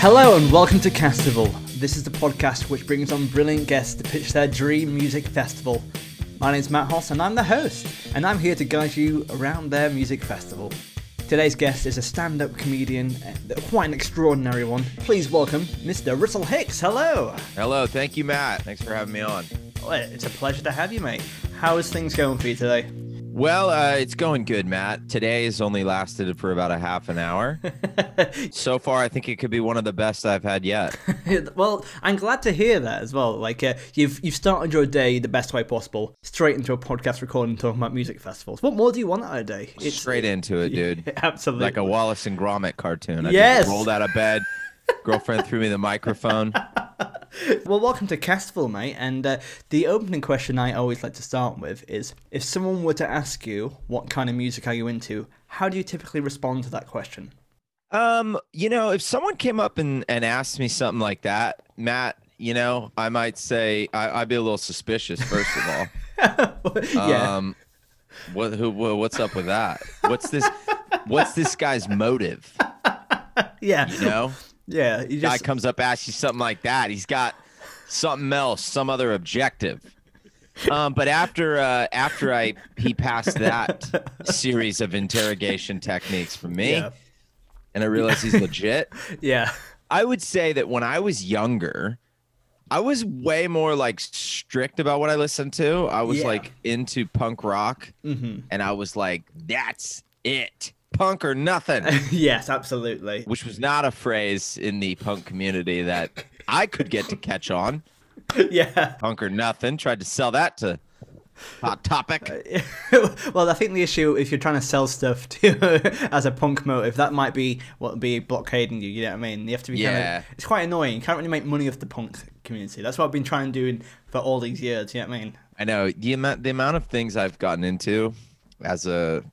Hello and welcome to Castival. This is the podcast which brings on brilliant guests to pitch their dream music festival. My name's Matt Hoss and I'm the host, and I'm here to guide you around their music festival. Today's guest is a stand up comedian, uh, quite an extraordinary one. Please welcome Mr. Russell Hicks. Hello. Hello, thank you, Matt. Thanks for having me on. Well, it's a pleasure to have you, mate. How is things going for you today? Well, uh, it's going good, Matt. Today has only lasted for about a half an hour. so far, I think it could be one of the best I've had yet. well, I'm glad to hear that as well. Like uh, you've you've started your day the best way possible, straight into a podcast recording talking about music festivals. What more do you want out of a day? It's, straight into it, dude. absolutely, like a Wallace and Gromit cartoon. I yes, rolled out of bed. Girlfriend threw me the microphone. well, welcome to Castival, mate. And uh, the opening question I always like to start with is if someone were to ask you, what kind of music are you into? How do you typically respond to that question? Um, you know, if someone came up and, and asked me something like that, Matt, you know, I might say I, would be a little suspicious, first of all. yeah. Um, what, who, what's up with that? What's this? What's this guy's motive? yeah. You know? Yeah, he just... guy comes up asks you something like that. He's got something else, some other objective. Um, but after uh, after I he passed that series of interrogation techniques for me, yeah. and I realized he's legit. yeah, I would say that when I was younger, I was way more like strict about what I listened to. I was yeah. like into punk rock, mm-hmm. and I was like, "That's it." Punk or nothing. yes, absolutely. Which was not a phrase in the punk community that I could get to catch on. Yeah. Punk or nothing. Tried to sell that to Hot Topic. Uh, well, I think the issue if you're trying to sell stuff to as a punk motive, that might be what would be blockading you. You know what I mean? You have to be. Yeah. Kind of, it's quite annoying. You can't really make money off the punk community. That's what I've been trying to do for all these years. You know what I mean? I know the amount the amount of things I've gotten into as a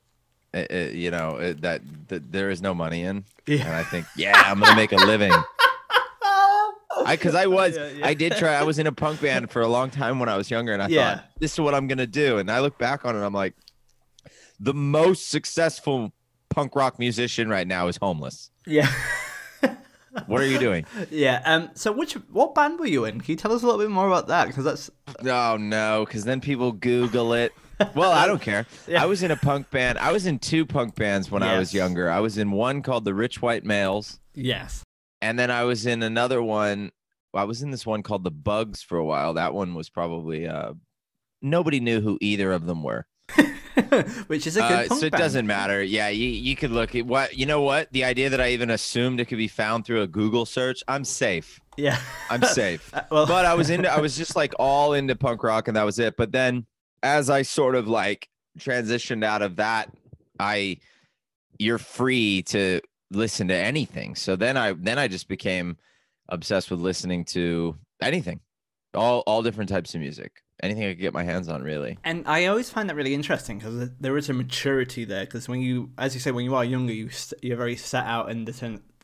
it, it, you know it, that, that there is no money in, yeah. and I think, yeah, I'm gonna make a living. I because I was yeah, yeah. I did try I was in a punk band for a long time when I was younger and I yeah. thought this is what I'm gonna do and I look back on it I'm like the most successful punk rock musician right now is homeless. Yeah. what are you doing? Yeah. Um. So which what band were you in? Can you tell us a little bit more about that? Because that's. Oh no! Because then people Google it well, I don't care. Yeah. I was in a punk band. I was in two punk bands when yes. I was younger. I was in one called the Rich White Males. Yes. And then I was in another one. I was in this one called the Bugs for a while. That one was probably uh nobody knew who either of them were. Which is a good uh, So it band. doesn't matter. Yeah, you you could look at what you know what? The idea that I even assumed it could be found through a Google search, I'm safe. Yeah. I'm safe. well, but I was into I was just like all into punk rock and that was it. But then as I sort of like transitioned out of that, I you're free to listen to anything. So then I then I just became obsessed with listening to anything. All all different types of music. Anything I could get my hands on, really. And I always find that really interesting because there is a maturity there. Because when you, as you say, when you are younger, you you're very set out in the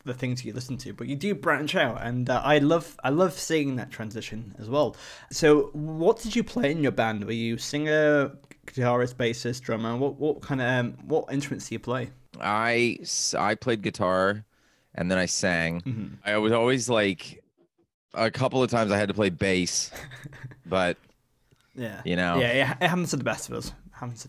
the things you listen to, but you do branch out, and uh, I love I love seeing that transition as well. So, what did you play in your band? Were you singer, guitarist, bassist, drummer? What what kind of um, what instruments do you play? I I played guitar, and then I sang. Mm-hmm. I was always like a couple of times I had to play bass, but yeah, you know, yeah, it happens to the best of us.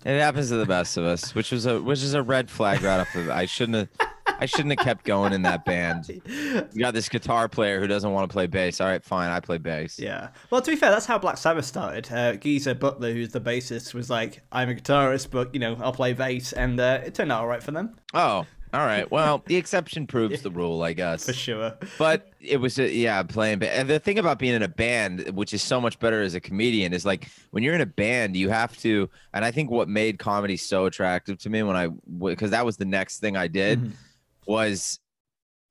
It happens to the best of us, which was a which is a red flag right off the. I shouldn't have. I shouldn't have kept going in that band. You got this guitar player who doesn't want to play bass. All right, fine, I play bass. Yeah. Well, to be fair, that's how Black Sabbath started. Uh, Geezer Butler, who's the bassist, was like, "I'm a guitarist, but you know, I'll play bass," and uh, it turned out all right for them. Oh, all right. Well, the exception proves the rule, I guess. For sure. But it was, a, yeah, playing. Bass. And the thing about being in a band, which is so much better as a comedian, is like when you're in a band, you have to. And I think what made comedy so attractive to me when I, because that was the next thing I did. Mm-hmm was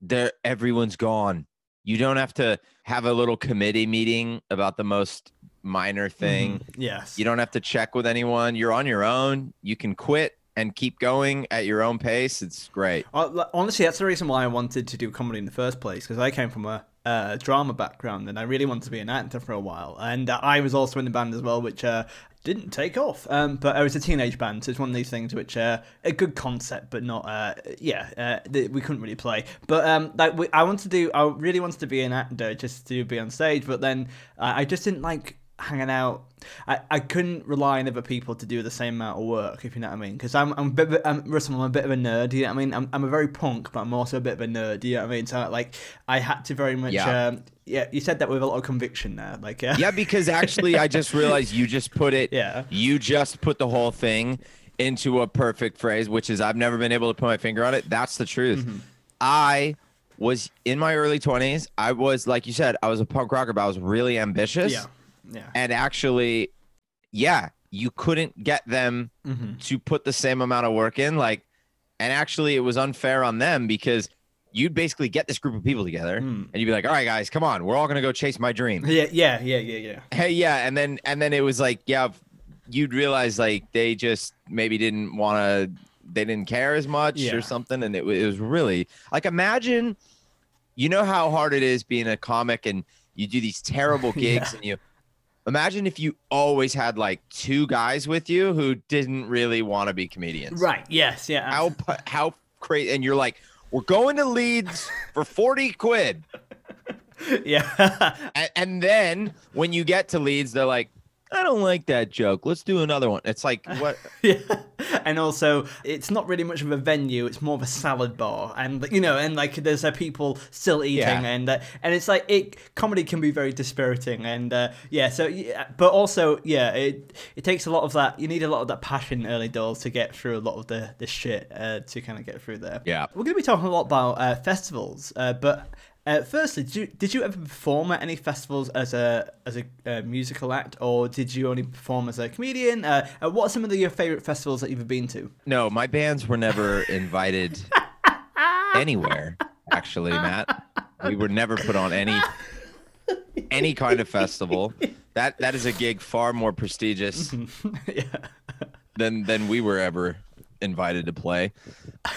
there everyone's gone. You don't have to have a little committee meeting about the most minor thing. Mm, yes. You don't have to check with anyone. You're on your own. You can quit and keep going at your own pace. It's great. Honestly, that's the reason why I wanted to do comedy in the first place because I came from a uh, drama background and I really wanted to be an actor for a while. And uh, I was also in the band as well, which uh, didn't take off. Um, but it was a teenage band, so it's one of these things which uh, a good concept, but not uh, yeah, uh, th- we couldn't really play. But um, like we, I wanted to do, I really wanted to be an actor just to be on stage, but then uh, I just didn't like hanging out. I, I couldn't rely on other people to do the same amount of work, if you know what I mean. Because I'm I'm a bit of a, I'm, Russell, I'm a bit of a nerd. You know what I mean? I'm, I'm a very punk, but I'm also a bit of a nerd. You know what I mean? So like I had to very much. Yeah. Um, yeah, you said that with a lot of conviction there. Like uh, Yeah, because actually, I just realized you just put it. Yeah. You just put the whole thing into a perfect phrase, which is I've never been able to put my finger on it. That's the truth. Mm-hmm. I was in my early 20s. I was, like you said, I was a punk rocker, but I was really ambitious. yeah, yeah. And actually, yeah, you couldn't get them Mm-hmm. to put the same amount of work in. Like, and actually, it was unfair on them because you'd basically get this group of people together Hmm. and you'd be like, all right, guys, come on, we're all going to go chase my dream Yeah, yeah, yeah, yeah, yeah. hey yeah and then and then it was like yeah you'd realize like they just maybe didn't want to they didn't care as much Yeah. or something and it, it was really like imagine you know how hard it is being a comic and you do these terrible gigs Yeah. and you imagine if you always had like two guys with you who didn't really want to be comedians Right. Yes. Yeah. how how crazy and you're like we're going to leeds for 40 quid yeah. and, and then when you get to Leeds, they're like, I don't like that joke. Let's do another one. It's like what? yeah. And also, it's not really much of a venue. It's more of a salad bar, and you know, and like there's uh, people still eating, Yeah. and uh, and it's like it comedy can be very dispiriting, and uh, yeah. So, yeah, but also, yeah, it it takes a lot of that. You need a lot of that passion early doors to get through a lot of the the shit uh, to kind of get through there. Yeah. We're going to be talking a lot about uh, festivals, uh, but. Uh, firstly, did you, did you ever perform at any festivals as a as a uh, musical act, or did you only perform as a comedian? Uh, uh, what are some of the, your favorite festivals that you've been to? No, my bands were never invited anywhere. Actually, Matt, we were never put on any any kind of festival. That that is a gig far more prestigious yeah. than than we were ever invited to play.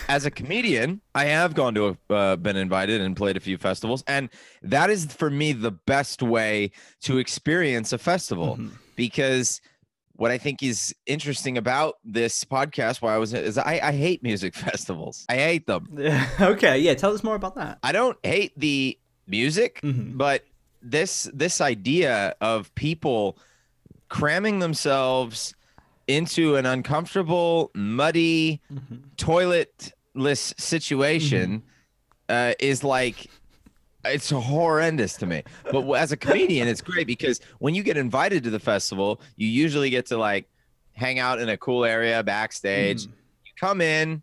As a comedian, I have gone to a, uh, been invited and played a few festivals, and that is for me the best way to experience a festival because what I think is interesting about this podcast, why I was is I, I hate music festivals. I hate them. okay, yeah. Tell us more about that. I don't hate the music, Mhm. but this this idea of people cramming themselves into an uncomfortable, muddy, toiletless situation uh, is like it's horrendous to me. But as a comedian, it's great because when you get invited to the festival, you usually get to like hang out in a cool area backstage. You come in,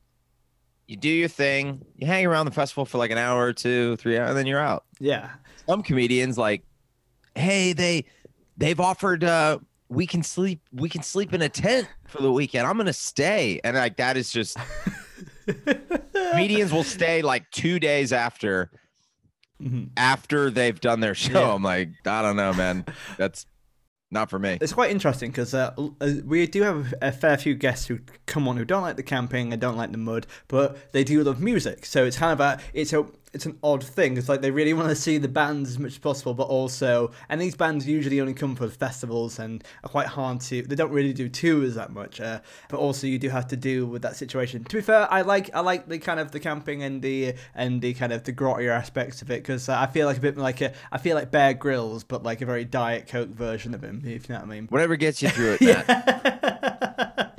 you do your thing, you hang around the festival for like an hour or two, three hours, and then you're out. Yeah. Some comedians like, hey, they they've offered uh we can sleep we can sleep in a tent for the weekend. I'm gonna stay. And like that is just comedians will stay like two days after Mhm. after they've done their show. Yeah. I'm like, I don't know, man. That's not for me. It's quite interesting because uh, uh, we do have a fair few guests who come on who don't like the camping and don't like the mud, but they do love music. So it's kind of a it's a it's an odd thing. It's like they really want to see the bands as much as possible, but also and these bands usually only come for festivals and are quite hard to. They don't really do tours that much, uh, but also you do have to deal with that situation. To be fair, I like I like the kind of the camping and the and the kind of the grottier aspects of it because uh, I feel like a bit like a I feel like Bear Grylls, but like a very diet coke version of him. If you know what I mean. Whatever gets you through it, Matt.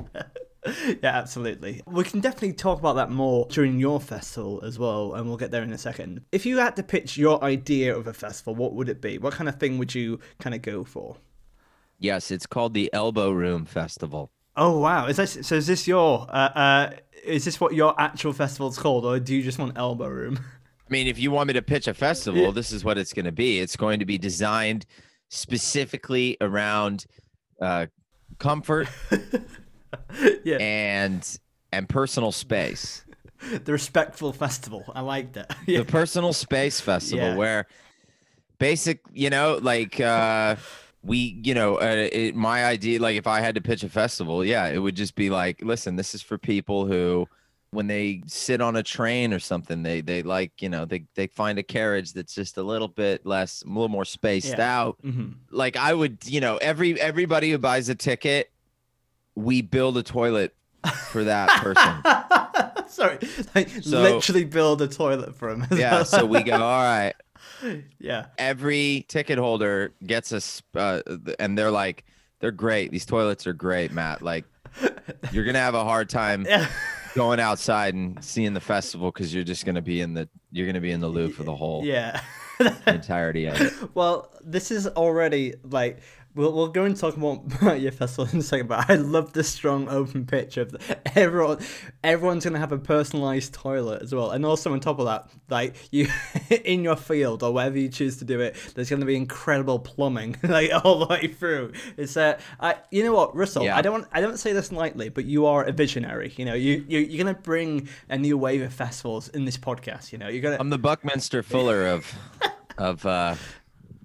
yeah, absolutely. We can definitely talk about that more during your festival as well, and we'll get there in a second. If you had to pitch your idea of a festival, what would it be? What kind of thing would you kind of go for? Yes, it's called the Elbow Room Festival. Oh wow! Is this so? Is this your? Uh, uh, is this what your actual festival's called, or do you just want elbow room? I mean, if you want me to pitch a festival, Yeah. this is what it's going to be. It's going to be designed specifically around uh, comfort yeah, and and personal space. the respectful festival. I liked it. Yeah. The personal space festival Yeah. where basic, you know, like uh we, you know, uh, it, my idea like if I had to pitch a festival, yeah, it would just be like, listen, this is for people who when they sit on a train or something, they they like, you know, they they find a carriage that's just a little bit less a little more spaced Yeah. out hmm like I would, you know, every everybody who buys a ticket we build a toilet for that person. Sorry, like So- literally build a toilet for him. yeah. So we go, all right. yeah, Every ticket holder gets a, uh, and they're like, they're great. These toilets are great, Matt. Like, you're gonna have a hard time going outside and seeing the festival because you're just gonna be in the you're gonna be in the loop for the whole Yeah. entirety of it. well, this is already like we'll we'll go and talk more about your festival in a second. But I love the strong open picture of the, everyone. Everyone's gonna have a personalized toilet as well, and also on top of that, like you in your field or wherever you choose to do it, there's gonna be incredible plumbing like all the way through. It's uh, I you know what, Russell, Yeah. I don't want, I don't say this lightly, but you are a visionary. You know, you you you're gonna bring a new wave of festivals in this podcast. You know, you're gonna I'm the Buckminster Fuller of of uh,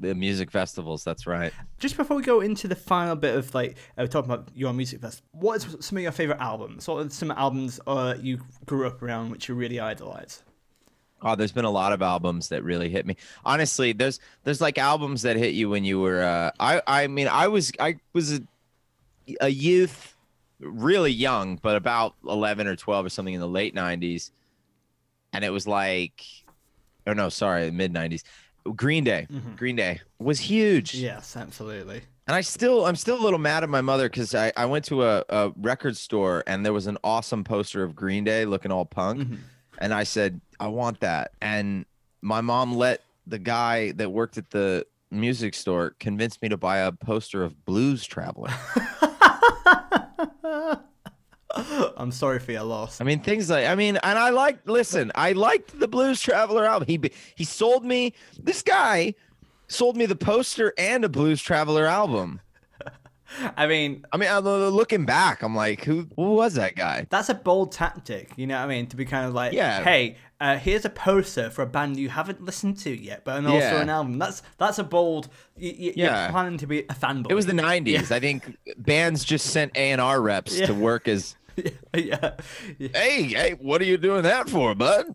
the music festivals. That's right. just before we go into the final bit of like uh, talking about your music fest, what is some of your favorite albums? What are some albums uh, you grew up around which you really idolize? Oh, there's been a lot of albums that really hit me. Honestly, there's there's like albums that hit you when you were. Uh, I I mean, I was I was a, a youth, really young, but about 11 or 12 or something in the late 90s, and it was like, oh no, sorry, mid 90s. Green Day, mm-hmm. Green Day was huge. Yes, absolutely. And I still, I'm still a little mad at my mother because I, I went to a, a record store and there was an awesome poster of Green Day looking all punk. Mm-hmm. And I said, I want that. And my mom let the guy that worked at the music store convince me to buy a poster of Blues Traveler. I'm sorry for your loss. I mean, things like, I mean, and I like, listen, I liked the Blues Traveler album. He, he sold me, this guy sold me the poster and a Blues Traveler album. I mean, I mean, looking back, I'm like, who, who was that guy? that's a bold tactic, you know what I mean? To be kind of like, Yeah. hey, uh, here's a poster for a band you haven't listened to yet, but also Yeah. an album. That's that's a bold. You, you, Yeah. You're planning to be a fanboy. It was the '90s. I think bands just sent A and R reps Yeah. to work as, yeah. yeah. "Hey, hey, what are you doing that for, bud?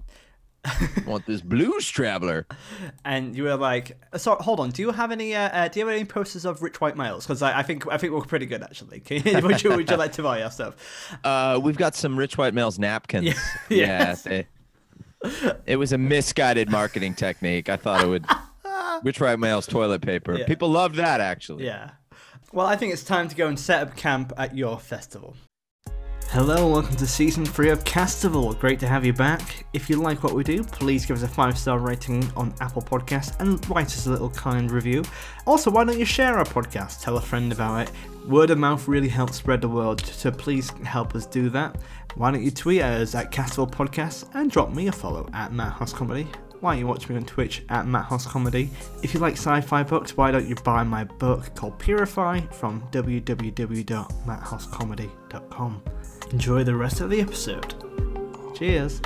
Want this Blues Traveler?" and you were like, "So hold on, do you have any? Uh, uh, do you have any posters of rich white males? Because I, I think I think we're pretty good actually. Can you, would you would you like to buy our stuff? Uh, we've got some Rich White Males napkins. Yeah. Yeah, Yes. they- it was a misguided marketing technique. I thought it would. Rich White Males toilet paper. Yeah. People loved that actually. Yeah. Well, I think it's time to go and set up camp at your festival. Hello, and welcome to season three of Castival. Great to have you back. If you like what we do, please give us a five star rating on Apple Podcasts and write us a little kind review. Also, why don't you share our podcast? Tell a friend about it. Word of mouth really helps spread the word, so please help us do that. Why don't you tweet us at Castival Podcast and drop me a follow at Matt Hoss Comedy? Why don't you watch me on Twitch at Matt Hoss Comedy? If you like sci-fi books, why don't you buy my book called Purify from www.matthosscomedy.com. Enjoy the rest of the episode. Cheers.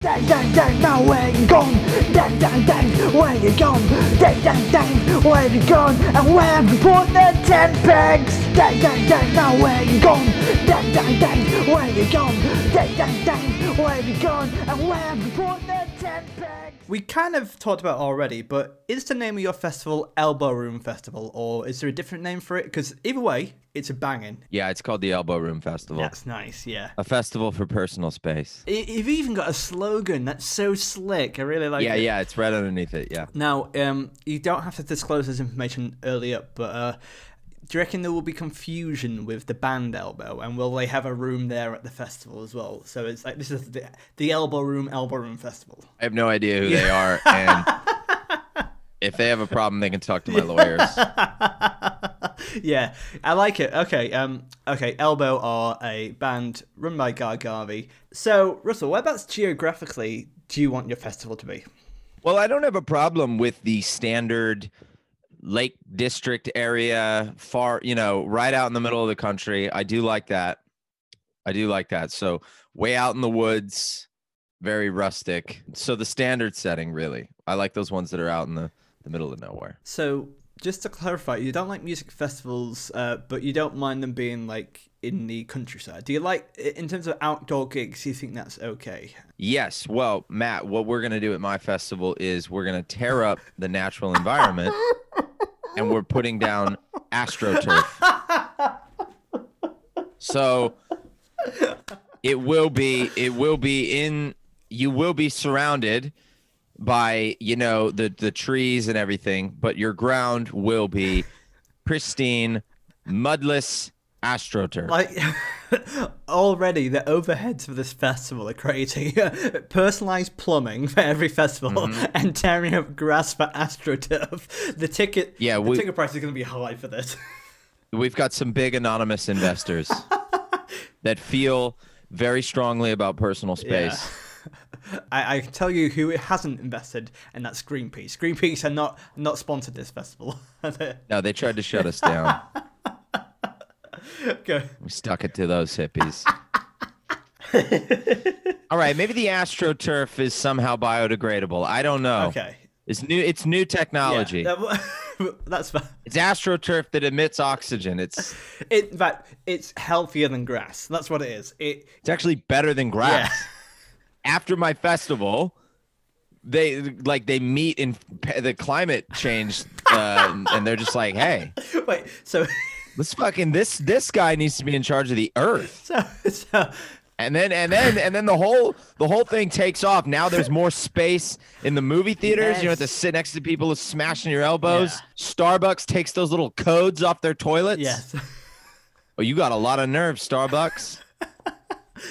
Dang, dang, dang, now where you gone? Dang, dang, dang, where you gone? Dang, dang, dang, where you gone? And where have you put the ten pegs? Dang, dang, dang, now where you gone? Dang, dang, dang, where you gone? Dang, dang, dang, where you gone? And where have you put the? We kind of talked about it already, but is the name of your festival Elbow Room Festival, or is there a different name for it? Because either way, it's a banging. Yeah, it's called the Elbow Room Festival. That's nice, yeah. A festival for personal space. I- You've even got a slogan that's so slick. I really like it. Yeah, it. yeah, it's right underneath it. Yeah. Now, um, you don't have to disclose this information early up, but uh, do you reckon there will be confusion with the band Elbow, and will they have a room there at the festival as well? So it's like this is the, the Elbow Room Elbow Room Festival. I have no idea who they are, and if they have a problem, they can talk to my lawyers. yeah, I like it. Okay, um, okay, Elbow are a band run by Guy Garvey. So, Russell, whereabouts geographically do you want your festival to be? Well, I don't have a problem with the standard Lake District area, far, you know, right out in the middle of the country. I do like that. I do like that. So, way out in the woods, very rustic. So, the standard setting, really. I like those ones that are out in the, the middle of nowhere. So, just to clarify, you don't like music festivals, uh, but you don't mind them being like in the countryside. Do you like, in terms of outdoor gigs, do you think that's okay? Yes. Well, Matt, what we're going to do at my festival is we're going to tear up the natural environment and we're putting down astroturf. So it will be it will be in you will be surrounded by you know the the trees and everything, but your ground will be pristine, mudless astroturf. Like already, the overheads for this festival are crazy. Personalized plumbing for every festival Mm-hmm. and tearing up grass for astroturf. The ticket, Yeah, the we- ticket price is going to be high for this. We've got some big anonymous investors that feel very strongly about personal space. I, I can tell you who hasn't invested, and that's Greenpeace. Greenpeace are not not sponsored this festival. No, they tried to shut us down. Go. We stuck it to those hippies. All right, maybe the astroturf is somehow biodegradable. I don't know. Okay. It's new. It's new technology. Yeah, that- that's fine. It's astroturf that emits oxygen. It's In fact, it's healthier than grass. That's what it is. It it's actually better than grass. After my festival, they like they meet in the climate change, uh, and they're just like, "Hey, wait. So let's fucking this this guy needs to be in charge of the earth." so so And then and then and then the whole the whole thing takes off. Now there's more space in the movie theaters. You don't have to sit next to people smashing your elbows. Yeah. Starbucks takes those little codes off their toilets. yes. Oh, you got a lot of nerve, Starbucks.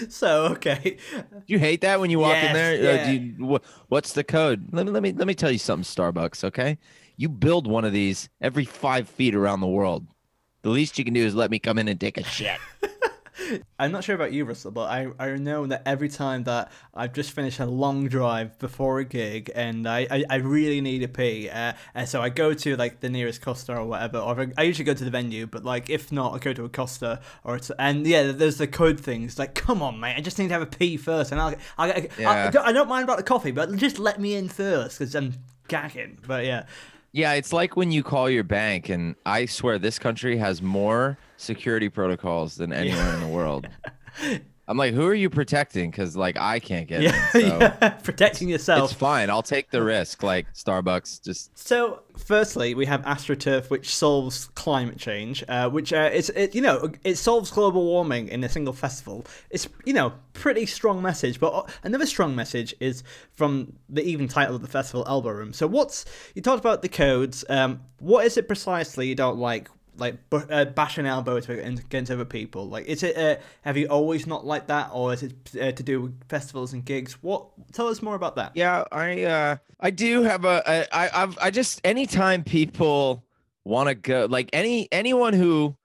So okay. You hate that when you walk in there. yeah. Uh, you, wh- what's the code? Let me let me let me tell you something, Starbucks. Okay, you build one of these every five feet around the world. The least you can do is let me come in and take a shit. I'm not sure about you, Russell, but I, I know that every time that I've just finished a long drive before a gig and I, I, I really need a pee, uh, and so I go to like the nearest Costa or whatever, or I, I usually go to the venue, but like if not, I go to a Costa or it's, and yeah, there's the code things like, come on, mate, I just need to have a pee first, and I'll, I, I, Yeah. I, I don't mind about the coffee, but just let me in first because I'm gagging. But yeah, Yeah, it's like when you call your bank, and I swear this country has more security protocols than anywhere in the world. I'm like, who are you protecting? Because like I can't get yeah, in. So yeah. protecting yourself. it's fine. I'll take the risk. Like Starbucks, just So, firstly, we have AstroTurf, which solves climate change, uh, which uh, it's it, you know it solves global warming in a single festival. It's you know pretty strong message, but uh, another strong message is from the even title of the festival, Elbow Room. So, what's you talked about the codes? Um, what is it precisely you don't like? Like bu- uh, bash an elbow against other people. Like, is it? Uh, have you always not like that, or is it uh, to do with festivals and gigs? What? Tell us more about that. yeah. I uh I do have a a- I I've I just anytime people want to go like any anyone who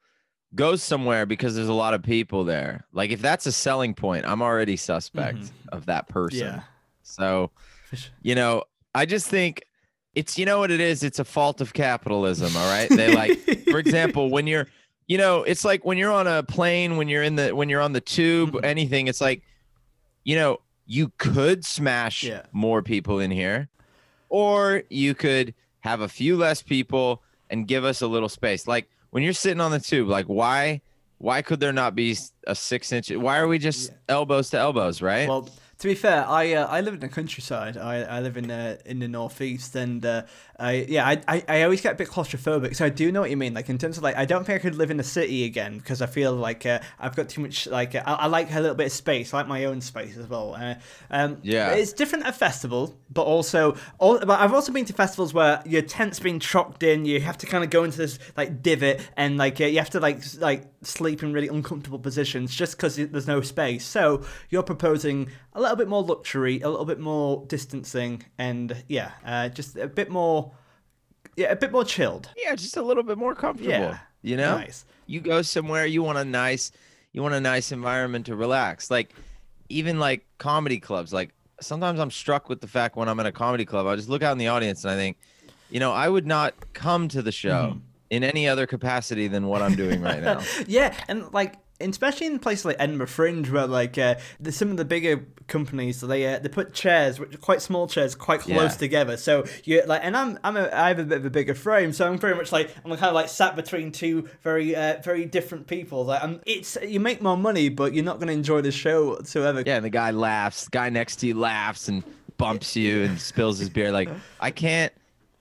goes somewhere because there's a lot of people there. Like if that's a selling point, I'm already suspect of that person. Yeah. So, you know, I just think it's you know what it is. It's a fault of capitalism. All right. They like, for example, when you're, you know, it's like when you're on a plane, when you're in the when you're on the tube, Mhm. anything. It's like, you know, you could smash Yeah. more people in here, or you could have a few less people and give us a little space. Like when you're sitting on the tube, like why? Why could there not be a six inch? Why are we just elbows to elbows, right? Well, to be fair, I uh, I live in the countryside. I, I live in uh, in the northeast, and uh, I yeah I, I I always get a bit claustrophobic. So I do know what you mean. Like in terms of like, I don't think I could live in a city again because I feel like uh, I've got too much. Like uh, I, I like a little bit of space. I like my own space as well. Uh, um, Yeah. it's different at festival, but also all. But I've also been to festivals where your tent's been chocked in. You have to kind of go into this like divot, and like uh, you have to like like sleep in really uncomfortable positions just because there's no space. So you're proposing a little bit more luxury, a little bit more distancing, and yeah, uh, just a bit more, yeah, a bit more chilled. yeah, just a little bit more comfortable. Yeah. You know, Nice. you go somewhere, you want a nice, you want a nice environment to relax. Like, even like comedy clubs. Like sometimes I'm struck with the fact when I'm in a comedy club, I just look out in the audience and I think, you know, I would not come to the show Mm-hmm. in any other capacity than what I'm doing right now. yeah, and like especially in places like Edinburgh Fringe, where like uh, the, some of the bigger companies they uh, they put chairs, which are quite small chairs, quite close Yeah. together. So you like, and I'm I'm a, I have a bit of a bigger frame, so I'm very much like I'm kind of like sat between two very uh, very different people. Like, I'm, it's you make more money, but you're not going to enjoy the show whatsoever. Yeah, and the guy laughs. The guy next to you laughs and bumps you and spills his beer. Like I can't,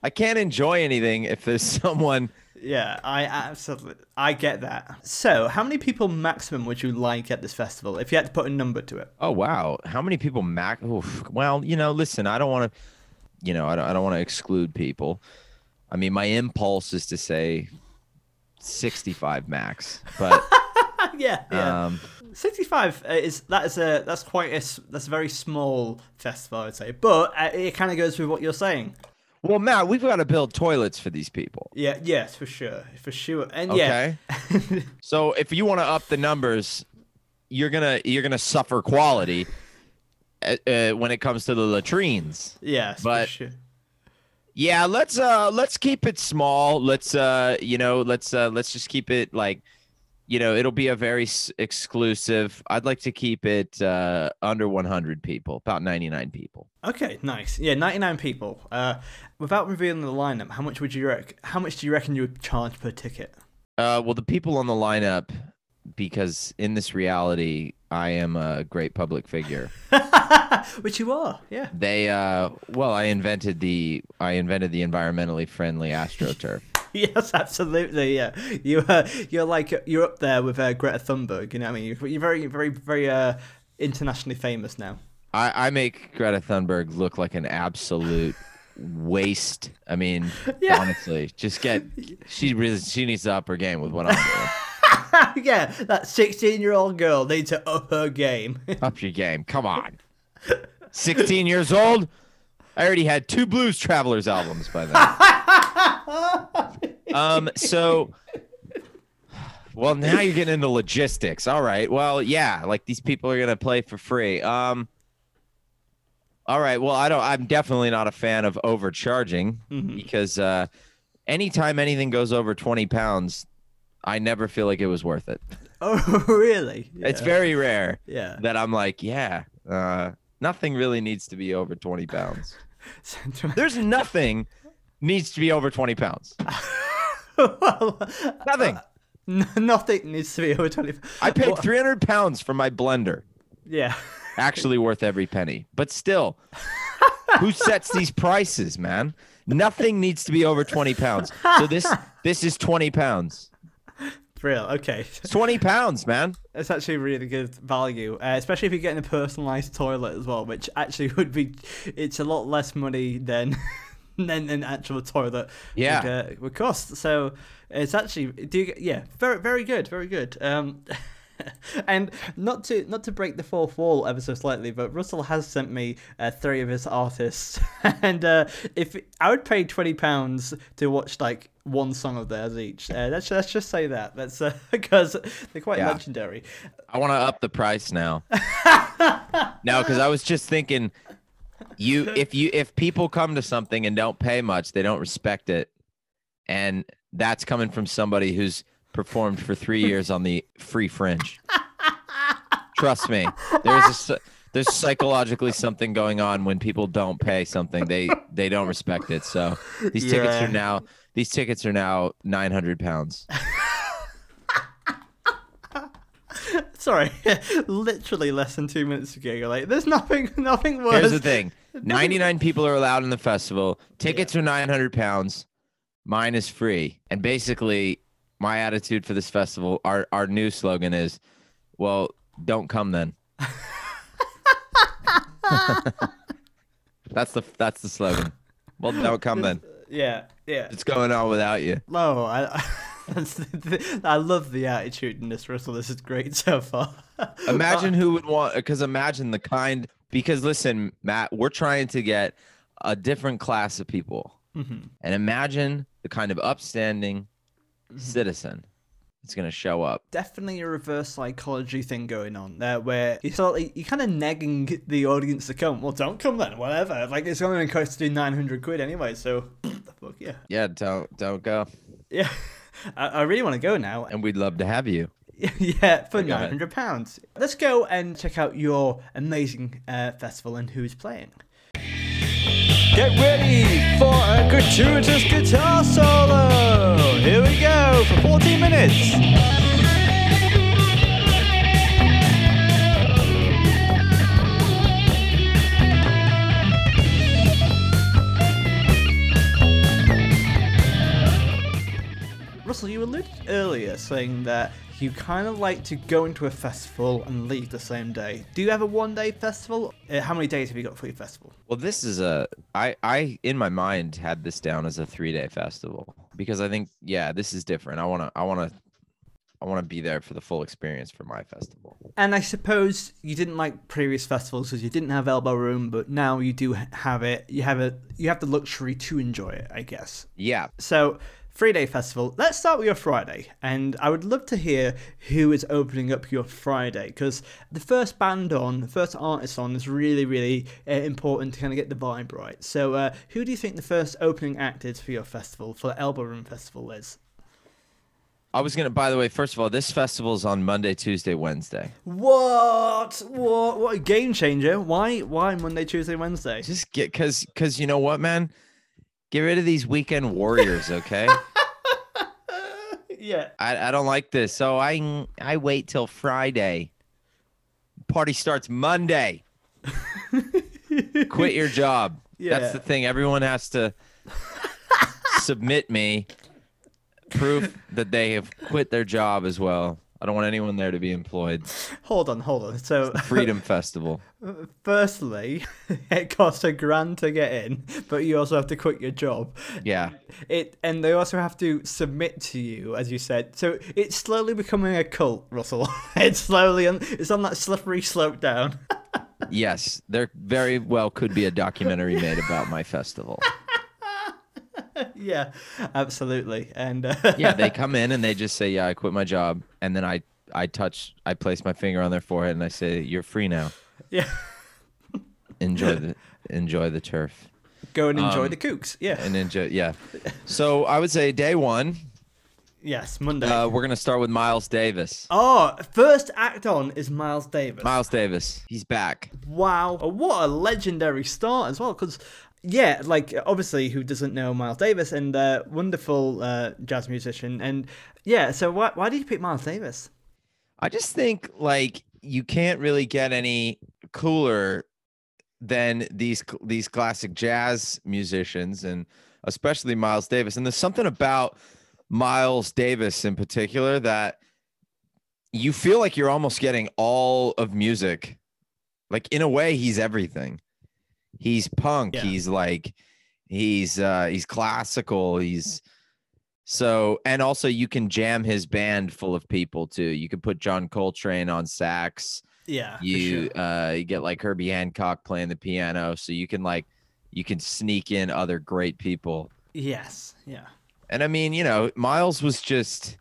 I can't enjoy anything if there's someone Yeah, I absolutely, I get that. So, how many people maximum would you like at this festival if you had to put a number to it? Oh wow, how many people max? Oof. Well, you know, listen, I don't want to, you know, I don't, I don't want to exclude people. I mean, my impulse is to say sixty-five max, but yeah, yeah. um, 65 uh, is that is a that's quite a that's a very small festival I'd say, but uh, it kind of goes with what you're saying. Well, Matt, we've got to build toilets for these people. Yeah, yes, for sure, for sure, and yeah, Okay. so if you want to up the numbers, you're gonna you're gonna suffer quality uh, uh, when it comes to the latrines. yes, But- for sure. Yeah, let's uh let's keep it small. Let's uh you know let's uh let's just keep it like you know it'll be a very s- exclusive. I'd like to keep it uh under 100 people, about 99 people. Okay, nice. Yeah, 99 people. Uh, without revealing the lineup, how much would you rec- How much do you reckon you would charge per ticket? Uh well the people on the lineup because in this reality I am a great public figure. Which you are, yeah. They uh well I invented the I invented the environmentally friendly astroturf. Yes, absolutely. Yeah, you uh, you're like you're up there with uh, Greta Thunberg. You know what I mean? You're, you're very, very, very uh, internationally famous now. I, I make Greta Thunberg look like an absolute waste. I mean, Yeah. honestly, just get she really she needs to up her game with what I'm doing. yeah, that 16 year old girl needs to up her game. up your game. Come on. 16 years old. I already had two Blues Travelers albums by then. um. So. Well, now you're getting into logistics. All right. Well, yeah, like these people are gonna play for free. Um. All right. Well, I don't. I'm definitely not a fan of overcharging Mhm. because uh, anytime anything goes over 20 pounds, I never feel like it was worth it. oh, really? It's very rare Yeah. that I'm like, yeah, uh, nothing really needs to be over 20 pounds. There's nothing needs to be over 20 pounds. well, Nothing. n- nothing needs to be over 20. I paid Well, 300 pounds for my blender. Yeah. Actually worth every penny. But still, who sets these prices, man? Nothing needs to be over 20 pounds. So this this is 20 pounds. Real. Okay. It's 20 pounds, man. It's actually really good value, uh, especially if you're getting a personalized toilet as well, which actually would be. It's a lot less money than than an actual toilet. Yeah. Would, uh, would cost. So it's actually do you, yeah very very good very good. Um, and not to not to break the fourth wall ever so slightly, but Russell has sent me uh, three of his artists, and uh, if I would pay twenty pounds to watch like one song of theirs each, uh, let's let's just say that that's because they're quite Yeah. legendary. I want to up the price now. no, because I was just thinking, you if you if people come to something and don't pay much, they don't respect it, and that's coming from somebody who's performed for three years on the free fringe. Trust me, there's a there's psychologically something going on when people don't pay something they they don't respect it. So these tickets Yeah. are now these tickets are now nine hundred pounds. Sorry, literally less than two minutes ago. You're like, there's nothing, nothing worse. Here's the thing: ninety-nine people are allowed in the festival. Tickets are nine hundred pounds. Mine is free. And basically, my attitude for this festival, our our new slogan is, "Well, don't come then." that's the that's the slogan. Well, don't come then. Yeah, yeah. It's going on without you. No, I, I love the attitude in this Russell. This is great so far. Imagine who would want because imagine the kind because listen, Matt, we're trying to get a different class of people. Mhm. And imagine the kind of upstanding citizen it's going to show up. Definitely a reverse psychology thing going on there, where you sort of, you kind of nagging the audience to come. Well, don't come then, whatever. Like it's only going to cost you nine hundred quid anyway, so the fuck yeah, Yeah, don't don't go. yeah. I, I really want to go now. And we'd love to have you. yeah, for Go nine pounds. Let's go and check out your amazing uh, festival and who's playing. Get ready for a gratuitous guitar solo. Here we go for 14 minutes. You alluded earlier saying that you kind of like to go into a festival and leave the same day. Do you have a one day festival? Uh, how many days have you got for your festival? Well, this is a I I in my mind had this down as a three day festival because I think yeah this is different. I wanna I wanna I want to be there for the full experience for my festival. And I suppose you didn't like previous festivals because you didn't have elbow room, but now you do have it. You have it. You have the luxury to enjoy it, I guess. Yeah. So three day festival. Let's start with your Friday, and I would love to hear who is opening up your Friday because the first band on, the first artist on, is really really uh, important to kind of get the vibe right. So, uh, who do you think the first opening act is for your festival, for the Elbow Room Festival, is? I was gonna. By the way, first of all, this festival is on Monday, Tuesday, Wednesday. What? What? What a game changer! Why? Why Monday, Tuesday, Wednesday? Just get because because you know what, man. Get rid of these weekend warriors, okay? yeah. I, I don't like this. So I I wait till Friday. Party starts Monday. Quit your job. Yeah. That's the thing. Everyone has to submit me proof that they have quit their job as well. I don't want anyone there to be employed. Hold on, hold on. So, Freedom Festival. Firstly, it costs a grand to get in, but you also have to quit your job. Yeah. It and they also have to submit to you, as you said. So it's slowly becoming a cult, Russell. it's slowly on. It's on that slippery slope down. Yes, there very well could be a documentary made about my festival. yeah, absolutely. And uh, Yeah, they come in and they just say, "Yeah, I quit my job," and then I I touch, I place my finger on their forehead and I say, "You're free now. Yeah, Enjoy the enjoy the turf." go and enjoy Um, the kooks. Yeah. And enjoy, yeah. So I would say day one, yes, Monday. uh, we're gonna start with Miles Davis. oh, first act on is Miles Davis. Miles Davis, he's back. Wow, Oh, what a legendary start as well. Because yeah, like obviously, who doesn't know Miles Davis and uh, wonderful uh, jazz musician, and yeah. So why why did you pick Miles Davis? I just think like you can't really get any cooler than these these classic jazz musicians and especially Miles Davis. And there's something about Miles Davis in particular that you feel like you're almost getting all of music. Like in a way he's everything. He's punk, Yeah. he's like he's uh he's classical, he's so and also you can jam his band full of people too. You could put John Coltrane on sax. Yeah, You sure. uh you get like Herbie Hancock playing the piano, so you can like you can sneak in other great people. yes, yeah, And I mean, you know, Miles was just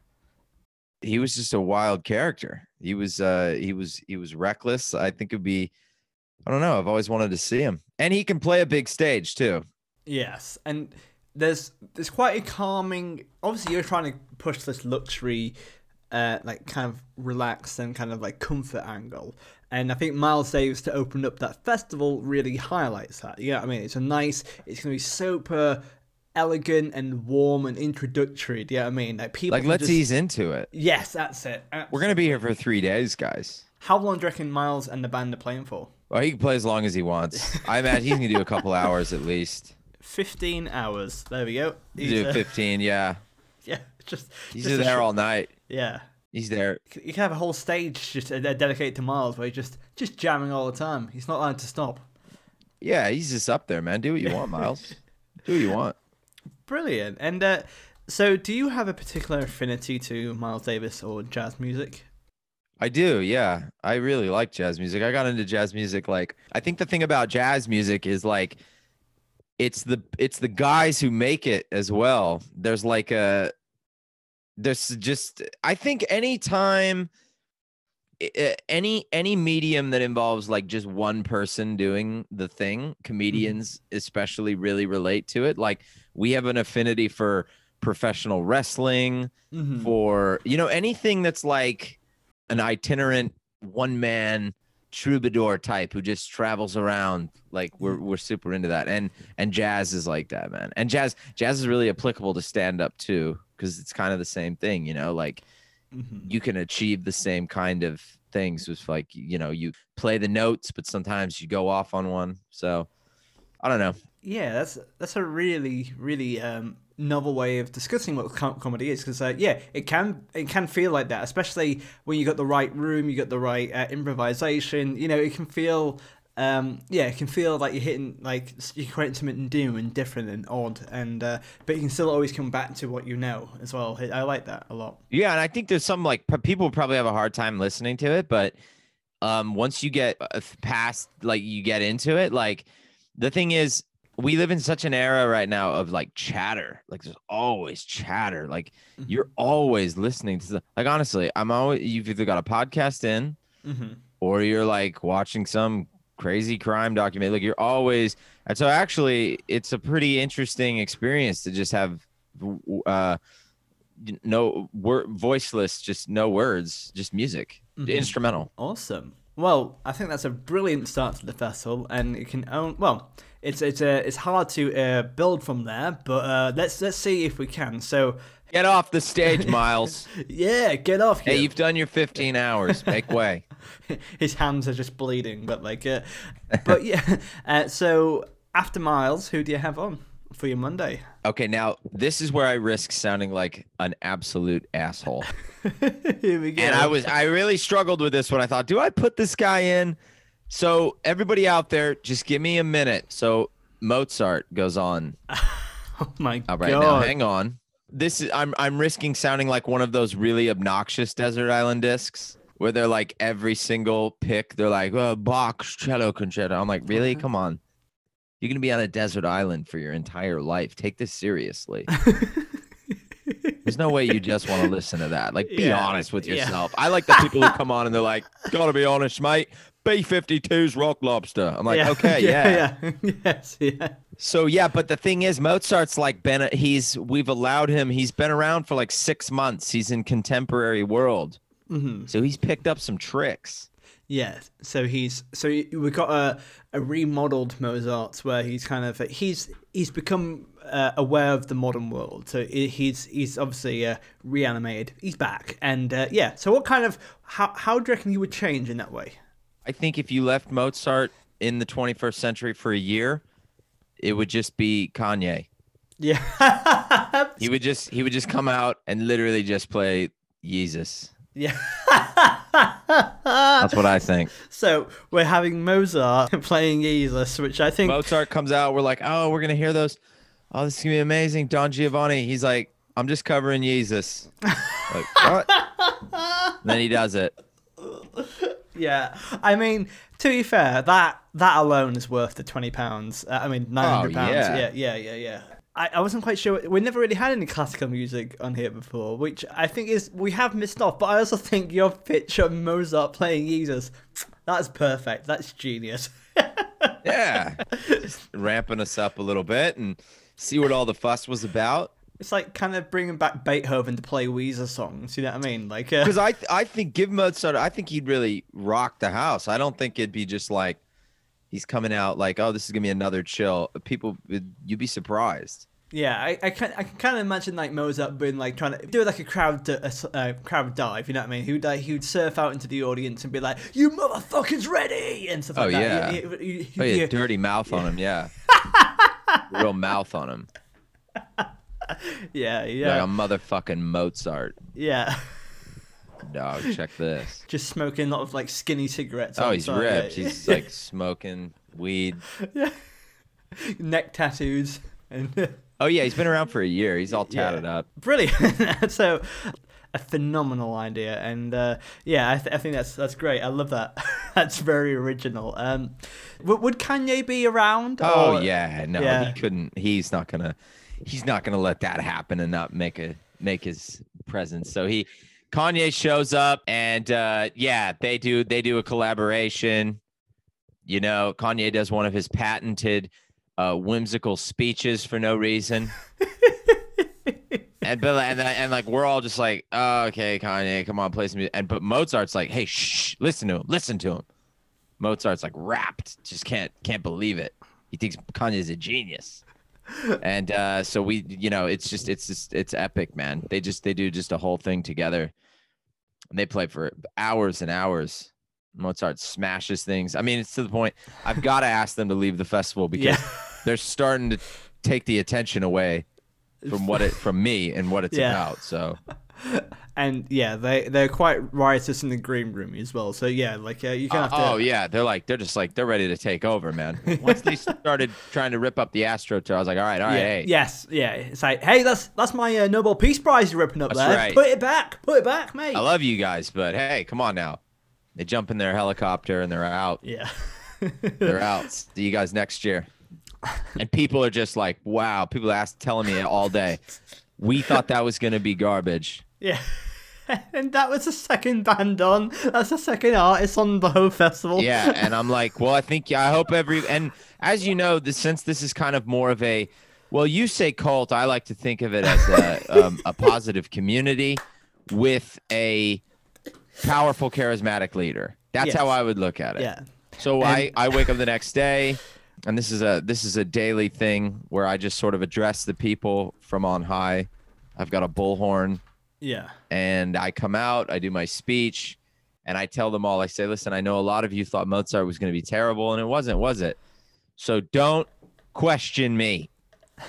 he was just a wild character. He was uh he was he was reckless. I think it'd be I don't know, I've always wanted to see him. And he can play a big stage too. yes, and there's there's quite a calming. Obviously, you're trying to push this luxury. Uh, like kind of relaxed and kind of like comfort angle, and I think Miles Davis to open up that festival really highlights that. Yeah, I mean it's a nice, it's gonna be super elegant and warm and introductory. Do you know what I mean? Like people Like let's just- ease into it. Yes, that's it. We're gonna be here for three days, guys. How long do you reckon Miles and the band are playing for? Well, he can play as long as he wants. I imagine he's gonna do a couple hours at least. 15 hours. There we go. He's, Do uh, 15, yeah. yeah, just. He's just there sh- all night. Yeah. He's there. You can have a whole stage just uh, dedicated to Miles where he's just, just jamming all the time. He's not allowed to stop. Yeah, he's just up there, man. Do what you want, Miles. Do what you want. Brilliant. And uh, so, do you have a particular affinity to Miles Davis or jazz music? I do, yeah. I really like jazz music. I got into jazz music like I think the thing about jazz music is like it's the it's the guys who make it as well. There's like a there's just I think anytime any any medium that involves like just one person doing the thing, comedians especially really relate to it. Like we have an affinity for professional wrestling, Mm-hmm. for you know anything that's like an itinerant one man troubadour type who just travels around like we're we're super into that. And and jazz is like that man. And jazz jazz is really applicable to stand up too because it's kind of the same thing you know like hmm you can achieve the same kind of things with like you know you play the notes but sometimes you go off on one. So i don't know. Yeah, that's that's a really really um, novel way of discussing what com- comedy is because uh, yeah, it can it can feel like that, especially when you got the right room, you got the right uh, improvisation. You know, it can feel. Um, yeah, it can feel like you're hitting like you're creating something new and different and odd, and uh, but you can still always come back to what you know as well. I like that a lot. Yeah, and I think there's some like people probably have a hard time listening to it, but um, once you get uh, past like you get into it, like the thing is, we live in such an era right now of like chatter. Like there's always chatter. Like Mhm. you're always listening to the, like honestly, I'm always you've either got a podcast in Mm-hmm. or you're like watching some crazy crime document. Like you're always and so actually it's a pretty interesting experience to just have uh no word voiceless, just no words, just music. Mhm. Instrumental. Awesome. Well, I think that's a brilliant start to the festival, and it can own. Well, it's it's uh, it's hard to uh, build from there, but uh, let's let's see if we can. So, Get off the stage, Miles. yeah, get off Here. hey, you've done your 15 hours. Make way. His hands are just bleeding, but like, uh, but yeah. Uh, so after Miles, who do you have on for your Monday? Okay, now this is where I risk sounding like an absolute asshole. Here we go. And I was I really struggled with this when I thought, do I put this guy in? So everybody out there, just give me a minute. So Mozart goes on. oh my All right, god. now hang on. This is I'm I'm risking sounding like one of those really obnoxious desert island discs where they're like every single pick, they're like, oh, Bach cello concerto. I'm like, really? Come on. You're gonna be on a desert island for your entire life. Take this seriously. There's no way you just want to listen to that. Like, be Yeah, honest with yeah. yourself. I like the people who come on and they're like, gotta be honest, mate. B52's rock lobster. I'm like, okay, yeah. yeah, yeah. yes, yeah. So yeah, but the thing is, Mozart's like been he's we've allowed him. He's been around for like six months. He's in contemporary world, hmm so he's picked up some tricks. Yeah, so he's so we've got a a remodeled Mozart where he's kind of he's he's become uh, aware of the modern world. So he's he's obviously uh, reanimated. He's back, and uh, yeah. So what kind of how how do you reckon he would change in that way? I think if you left Mozart in the 21st century for a year, it would just be Kanye. Yeah, He would just he would just come out and literally just play Jesus. yeah. That's what I think. so we're having Mozart playing Jesus, which I think Mozart comes out, we're like, oh, we're gonna hear those. Oh, this is gonna be amazing. Don Giovanni, he's like, I'm just covering Jesus. Like, what? then he does it. Yeah, I mean, to be fair, that that alone is worth the twenty pounds. Uh, I mean, nine hundred pounds. yeah. yeah, yeah, yeah, yeah. I, I wasn't quite sure. We never really had any classical music on here before, which I think is we have missed off. But I also think your pitch of Mozart playing Jesus, that's perfect. That's genius. Yeah. Just ramping us up a little bit and see what all the fuss was about. It's like kind of bringing back Beethoven to play Weezer songs. You know what I mean? Like, uh, Because I I think give Mozart, I think he'd really rock the house. I don't think it'd be just like he's coming out like, oh, this is gonna be another chill. People, you'd be surprised. Yeah, I, I can I can kind of imagine like Mozart being like trying to do like a crowd a, crowd dive. You know what I mean? He would like he would surf out into the audience and be like, "You motherfuckers ready!" and stuff Oh, like yeah. that. He- he- he- Oh, yeah, yeah. dirty mouth on him. Yeah. Real mouth on him. Yeah, yeah. Like yeah, a motherfucking Mozart. yeah. Dog, check this. Just smoking a lot of like skinny cigarettes. Oh, he's the ripped. yeah. He's like smoking weed. Yeah. neck tattoos and Oh yeah, he's been around for a year. He's all Yeah. tatted up. brilliant. so. A phenomenal idea, and uh, yeah, I, th- I think that's that's great. I love that. that's very original. Um, w- would Kanye be around? Oh or- yeah, no, yeah. he couldn't. He's not gonna. He's not gonna let that happen and not make a make his presence. So he, Kanye shows up and uh, yeah, they do they do a collaboration. You know, Kanye does one of his patented uh, whimsical speeches for no reason. And Bill and, and like we're all just like, oh, okay, Kanye, come on, play some music. And but Mozart's like, hey, shh, listen to him, listen to him. Mozart's like wrapped, just can't can't believe it. He thinks Kanye's a genius. And uh, so we, you know, it's just it's just it's epic, man. They just they do just a whole thing together. And they play for hours and hours. Mozart smashes things. I mean, it's to the point I've got to ask them to leave the festival because Yeah. they're starting to take the attention away from what it from me and what it's Yeah. about. So and yeah, they they're quite riotous in the green room as well. So yeah, like uh, you can have to. oh yeah, they're like they're just like they're ready to take over, man. Once they started trying to rip up the AstroTurf, I was like, all right, all right, Yeah. hey, Yes, yeah. It's like, hey, that's that's my uh, Nobel Peace Prize you're ripping up That's there. right. Put it back. Put it back, mate. I love you guys, but hey, come on now. They jump in their helicopter and they're out. yeah. They're out. See you guys next year. And people are just like, wow. People ask, telling me all day, we thought that was gonna be garbage. Yeah. and that was the second band on. That's the second artist on the whole festival. Yeah, and I'm like, well, I think I hope every and as you know, this since this is kind of more of a, well, you say cult, I like to think of it as a um, a positive community with a powerful, charismatic leader. That's Yes. how I would look at it. Yeah. So I, I wake up the next day, and this is a this is a daily thing where I just sort of address the people from on high. I've got a bullhorn, Yeah. and I come out, I do my speech, and I tell them all. I say, "Listen, I know a lot of you thought Mozart was going to be terrible, and it wasn't, was it? So don't question me."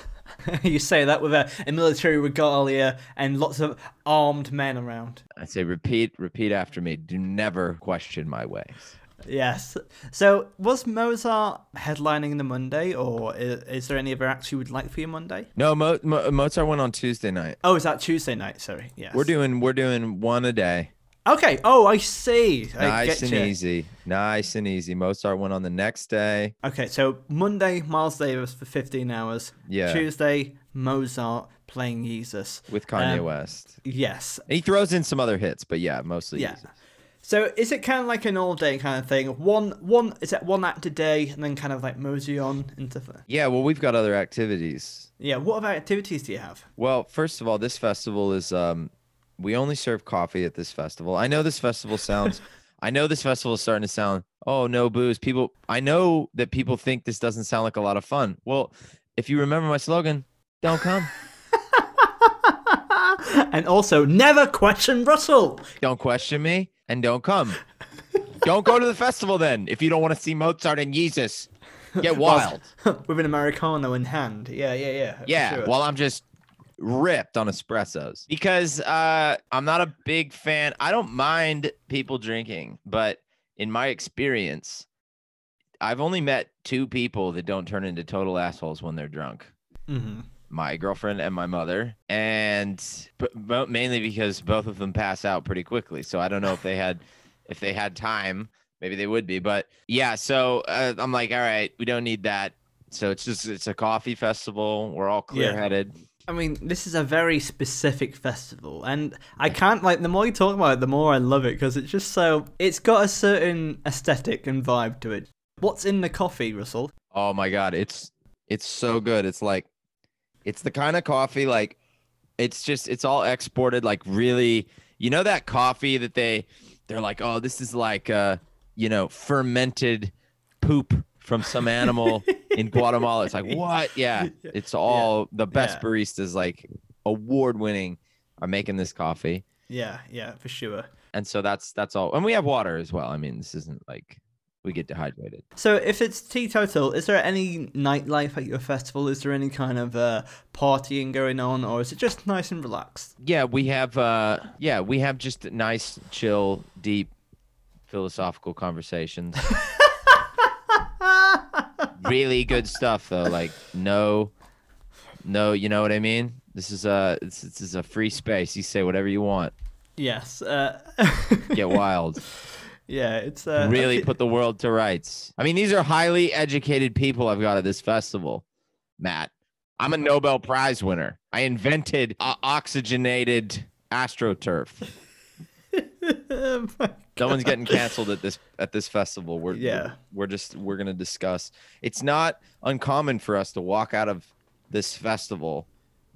you say that with a, a military regalia and lots of armed men around. I say, "Repeat, repeat after me. Do never question my ways." Yes. So, was Mozart headlining the Monday, or is, is there any other acts you would like for your Monday? No, Mo- Mo- Mozart went on Tuesday night. Oh, is that Tuesday night? Sorry. Yes. We're doing we're doing one a day. Okay. Oh, I see. I Nice and you. easy. Nice and easy. Mozart went on the next day. Okay, so Monday, Miles Davis for 15 hours. Yeah. Tuesday, Mozart playing Jesus. with Kanye Um, West. Yes. He throws in some other hits, but yeah, mostly Yeah. Jesus. So is it kind of like an all day kind of thing? One, one is it one act a day, and then kind of like mosey on into. the- Yeah, well, we've got other activities. Yeah. What other activities do you have? Well, first of all, this festival is um we only serve coffee at this festival. I know this festival sounds I know this festival is starting to sound, oh no booze. People I know that people think this doesn't sound like a lot of fun. Well, if you remember my slogan, don't come. and also, never question Russell. Don't question me and don't come. don't go to the festival then if you don't want to see Mozart and Jesus. Get wild. With an Americano in hand. Yeah, yeah, yeah. Yeah, sure. well, I'm just ripped on espressos because uh, I'm not a big fan. I don't mind people drinking, but in my experience, I've only met two people that don't turn into total assholes when they're drunk. Mhm. My girlfriend and my mother, and but, but mainly because both of them pass out pretty quickly. So I don't know if they had, if they had time, maybe they would be. But yeah, so uh, I'm like, all right, we don't need that. So it's just it's a coffee festival. We're all clear headed. I mean, this is a very specific festival, and I can't like the more you talk about it, the more I love it because it's just so it's got a certain aesthetic and vibe to it. What's in the coffee, Russell? Oh my god, it's it's so good. It's like it's the kind of coffee like it's just it's all exported like really you know that coffee that they they're like, "Oh, this is like uh, you know, fermented poop from some animal in Guatemala." It's like, "What?" Yeah. It's all the best Yeah. baristas like award-winning are making this coffee. Yeah, yeah, for sure. And so that's that's all. And we have water as well. I mean, this isn't like we get dehydrated. So, if it's teetotal, is there any nightlife at your festival? Is there any kind of uh, partying going on, or is it just nice and relaxed? Yeah, we have uh yeah, we have just nice, chill, deep philosophical conversations. really good stuff though. Like no no, you know what I mean? This is a this, this is a free space. You say whatever you want. Yes. Uh, Get wild. Yeah, it's uh, really okay. put the world to rights. I mean, these are highly educated people I've got at this festival. Matt, I'm a Nobel Prize winner. I invented uh, oxygenated astroturf. Someone's getting canceled at this at this festival. We're Yeah. We're just we're gonna discuss. It's not uncommon for us to walk out of this festival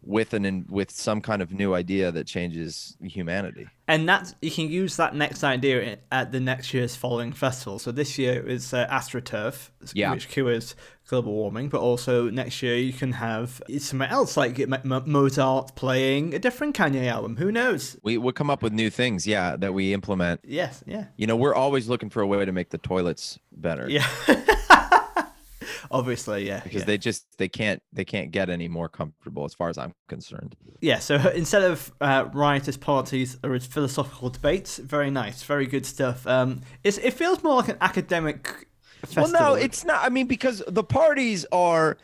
with an in, with some kind of new idea that changes humanity. And that's you can use that next idea at the next year's following festival. So this year is uh, AstroTurf, Yeah. which cures global warming, but also next year you can have something else like M- M- Mozart playing a different Kanye album. Who knows? We will come up with new things, yeah, that we implement. Yes, yeah, You know, we're always looking for a way to make the toilets better. yeah. obviously, yeah. because yeah. they just they can't they can't get any more comfortable as far as I'm concerned. Yeah, so instead of uh, riotous parties, there is philosophical debates. Very nice, very good stuff. Um, it's, it feels more like an academic festival. Well, no, it's not. I mean, because the parties are,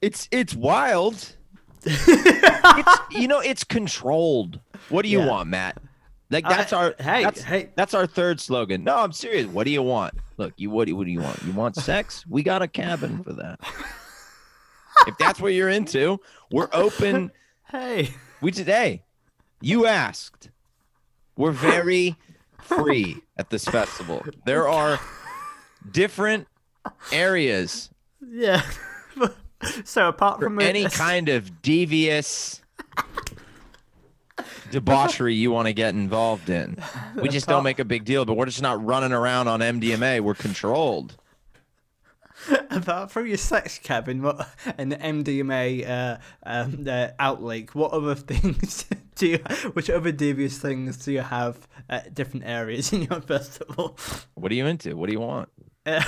it's it's wild. it's, you know, it's controlled. What do you Yeah. want, Matt? Like I- that's our hey, that's, hey. that's our third slogan. No, I'm serious. What do you want? Look, you what do what do you want? You want sex? We got a cabin for that. if that's what you're into, we're open. Hey, We today, you asked. We're very free at this festival. There are different areas yeah. so apart from any kind of devious debauchery you want to get involved in. We just don't make a big deal, but we're just not running around on MDMA. We're controlled. apart from your sex cabin, what and the MDMA uh, um, uh, outlake, what other things do you? Which other devious things do you have at different areas in your festival? What are you into? What do you want? Uh,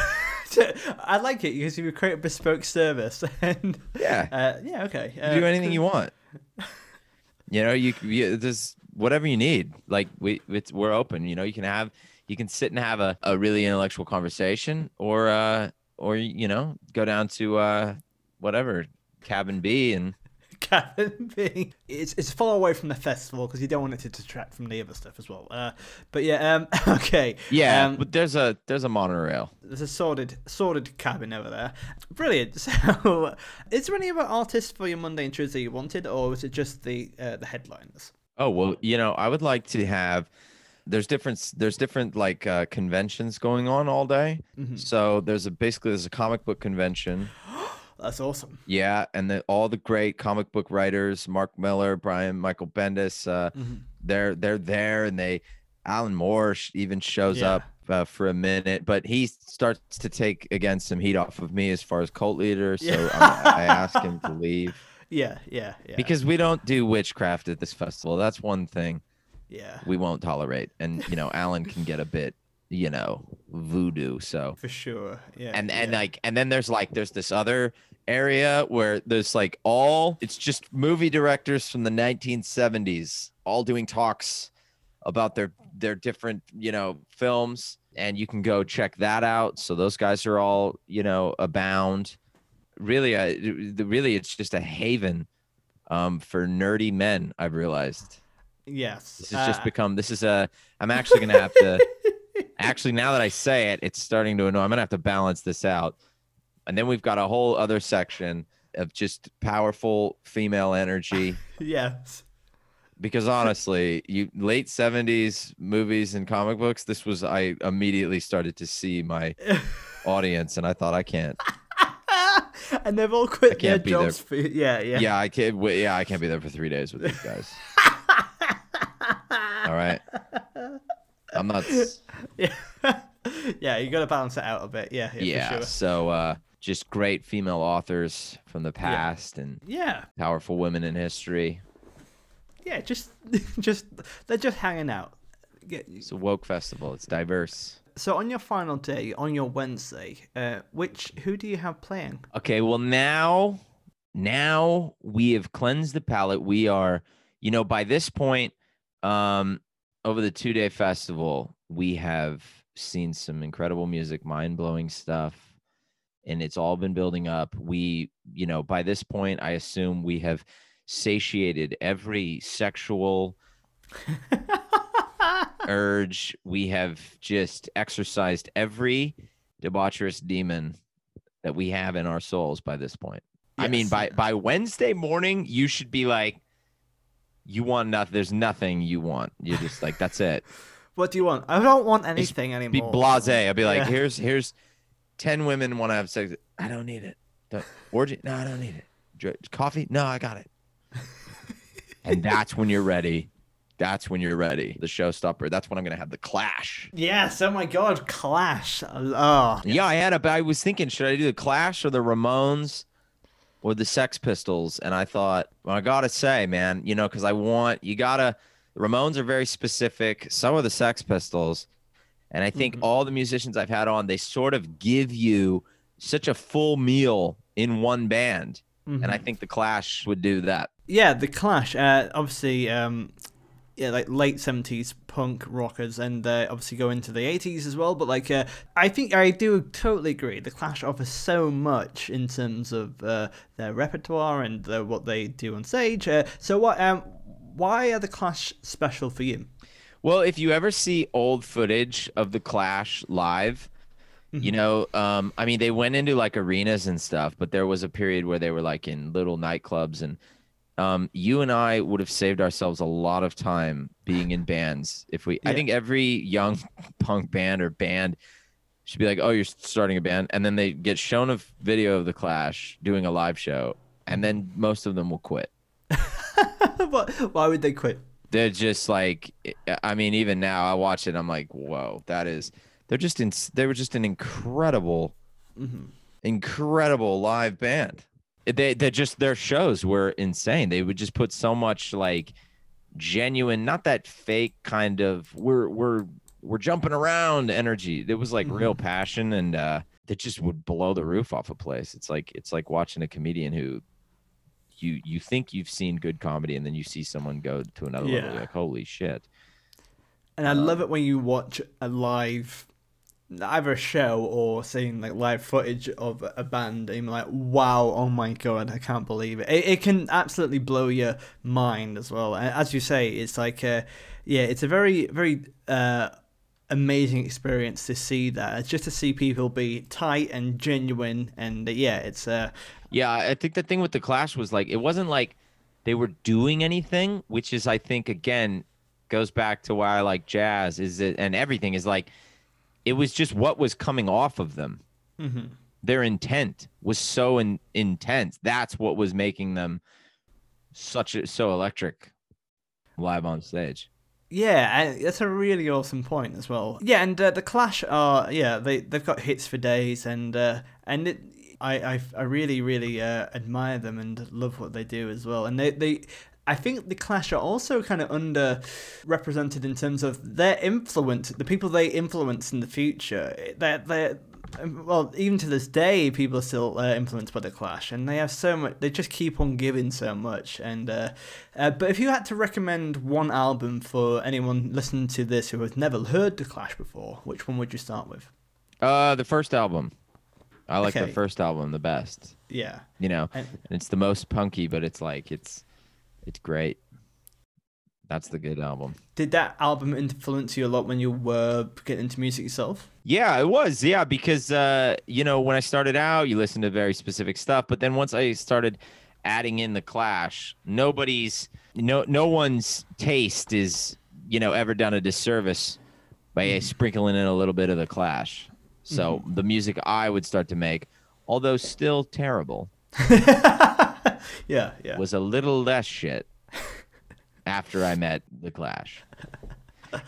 I like it because you create a bespoke service, and Yeah. uh, yeah, okay. You Uh, do anything you want. You know, you, you there's whatever you need. Like we it's we're open, you know, you can have you can sit and have a, a really intellectual conversation or uh or you know, go down to uh whatever, cabin B and cabin being it's it's far away from the festival because you don't want it to detract from the other stuff as well. Uh, but yeah, um, okay. yeah, um, but there's a there's a monorail. there's a sordid sordid cabin over there. Brilliant. So, is there any other artists for your Monday and Tuesday you wanted, or was it just the uh, the headliners? Oh well, you know, I would like to have. There's different. There's different like uh, conventions going on all day. So there's a basically there's a comic book convention. That's awesome. Yeah, and the, all the great comic book writers, Mark Millar, Brian Michael Bendis, uh, they're they're there, and they Alan Moore sh- even shows Yeah. up uh, for a minute, but he starts to take again some heat off of me as far as cult leader. So Yeah. I'm, I ask him to leave Yeah, yeah, yeah. because we don't do witchcraft at this festival. That's one thing yeah, we won't tolerate. And you know, Alan can get a bit, you know, voodoo. So for sure. Yeah, and and yeah. like and then there's like there's this other area where there's like all it's just movie directors from the 1970s all doing talks about their their different you know films and you can go check that out. So those guys are all you know abound. Really uh, really it's just a haven um for nerdy men i've realized. Yes, this has just uh, become this is a i'm actually gonna have to actually now that i say it it's starting to annoy i'm gonna have to balance this out and then we've got a whole other section of just powerful female energy yes. because honestly you late 70s movies and comic books this was i immediately started to see my audience and i thought i can't and they've all quit their can't be there. jobs for yeah, yeah. yeah i can't wait yeah i can't be there for three days with these guys all right i'm not yeah, yeah. You got to balance it out a bit. Yeah, yeah, yeah For sure. so uh just great female authors from the past and yeah, powerful women in history. Yeah. Just, just they're just hanging out. Get, it's a woke festival. It's diverse. So on your final day, on your Wednesday, uh, which who do you have playing? okay well now now we have cleansed the palate. We are you know by this point um over the two day festival we have seen some incredible music mind-blowing stuff and it's all been building up. We you know by this point i assume we have satiated every sexual urge. We have just exercised every debaucherous demon that we have in our souls by this point. I mean by by wednesday morning you should be like you want nothing there's nothing you want. You're just like that's it. What do you want? I don't want anything be anymore. Be blase i'll be like Yeah. here's here's 10 women want to have sex i don't need it don't, orgy no i don't need it Dr- coffee no i got it and that's when you're ready that's when you're ready the showstopper that's when i'm gonna have the clash Yes. Oh my God, Clash. Uh, oh, Yeah, I had a. I was thinking, should I do the Clash or the Ramones or the Sex Pistols? And I thought, well, I gotta say, man, you know, because I want you gotta. The Ramones are very specific. Some of the Sex Pistols, and I think all the musicians I've had on, they sort of give you such a full meal in one band. Mm-hmm. And I think the Clash would do that. Yeah, the Clash. Uh, obviously, um, yeah, like late seventies punk rockers, and uh, obviously go into the eighties as well. But like, uh, I think I do totally agree. The Clash offers so much in terms of uh, their repertoire and uh, what they do on stage. Uh, so, what? Um, why are the Clash special for you? Well, if you ever see old footage of the Clash live, you know, um, I mean, they went into like arenas and stuff, but there was a period where they were like in little nightclubs, and um, you and I would have saved ourselves a lot of time being in bands if we. I think every young punk band or band should be like, "Oh, you're starting a band," and then they get shown a video of the Clash doing a live show, and then most of them will quit. Why would they quit? They're just like i mean even now i watch it i'm like whoa that is they're just in they were just an incredible incredible live band. They they just their shows were insane. They would just put so much like genuine not that fake kind of we're we're we're jumping around energy. It was like real passion and uh that just would blow the roof off a place. It's like it's like watching a comedian who you you think you've seen good comedy and then you see someone go to another level Yeah. you're like holy shit And I love it when you watch a live, either a show or seeing like live footage of a band, and you're like, "Wow, oh my god, I can't believe it!" It, it can absolutely blow your mind as well. And as you say, it's like, uh, yeah, it's a very, very uh, amazing experience to see that. It's just to see people be tight and genuine, and uh, yeah, it's uh, Yeah, I think the thing with the Clash was like it wasn't like they were doing anything, which is I think again goes back to why I like jazz is it and everything is like it was just what was coming off of them. Their intent was so in, intense. That's what was making them such a, so electric live on stage. Yeah, that's a really awesome point as well. Yeah, and uh, the Clash are yeah they they've got hits for days, and uh, and it, I, I I really really uh, admire them and love what they do as well. And they they I think the Clash are also kind of underrepresented in terms of their influence, the people they influence in the future. They're they well, even to this day, people are still uh, influenced by the Clash, and they have so much. They just keep on giving so much. And uh, uh, but if you had to recommend one album for anyone listening to this who has never heard the Clash before, which one would you start with? Uh the first album. I like Okay. the first album the best. Yeah, You know. and, And it's the most punky, but it's like it's it's great. That's the good album. did that album influence you a lot when you were getting into music yourself? Yeah, it was. Yeah, because uh, you know, when I started out, you listen to very specific stuff, but then once I started adding in the Clash, nobody's no no one's taste is, you know, ever done a disservice by sprinkling in a little bit of the Clash. So the music I would start to make, although still terrible, Yeah, yeah. was a little less shit after I met the Clash.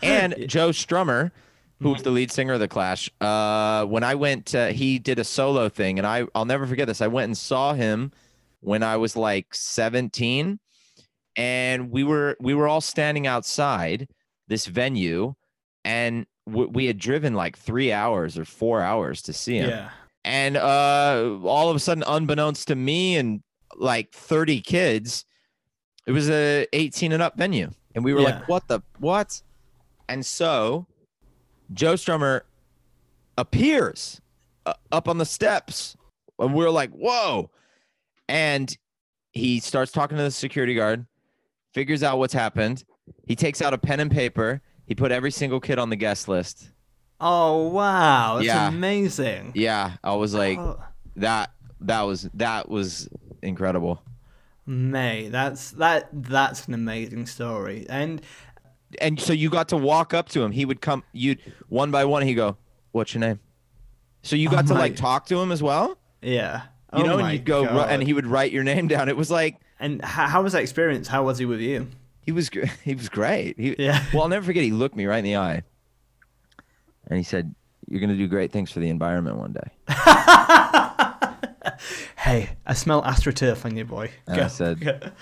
And Joe Strummer, who was the lead singer of the Clash, uh, when I went, uh, he did a solo thing, and I I'll never forget this. I went and saw him when I was like 17, and we were we were all standing outside this venue, and w- we had driven like three hours or four hours to see him yeah. and uh all of a sudden unbeknownst to me and like 30 kids it was a 18 and up venue and we were Yeah. like what the what? And so joe strummer appears uh, up on the steps and we're like whoa. And he starts talking to the security guard figures out what's happened. He takes out a pen and paper. He put every single kid on the guest list. Oh wow, that's Yeah. amazing. yeah. I was like Oh, that that was that was incredible May, that's that that's an amazing story. And and so you got to walk up to him he would come you'd one by one he'd go what's your name so you got Oh to my- like talk to him as well yeah. you Oh know and you'd go God. and he would write your name down it was like And how, how was that experience? How was he with you? he was he was great he, Yeah. well i'll never forget he looked me right in the eye and he said you're gonna do great things for the environment one day Hey, I smell astroturf on you, boy. And I said-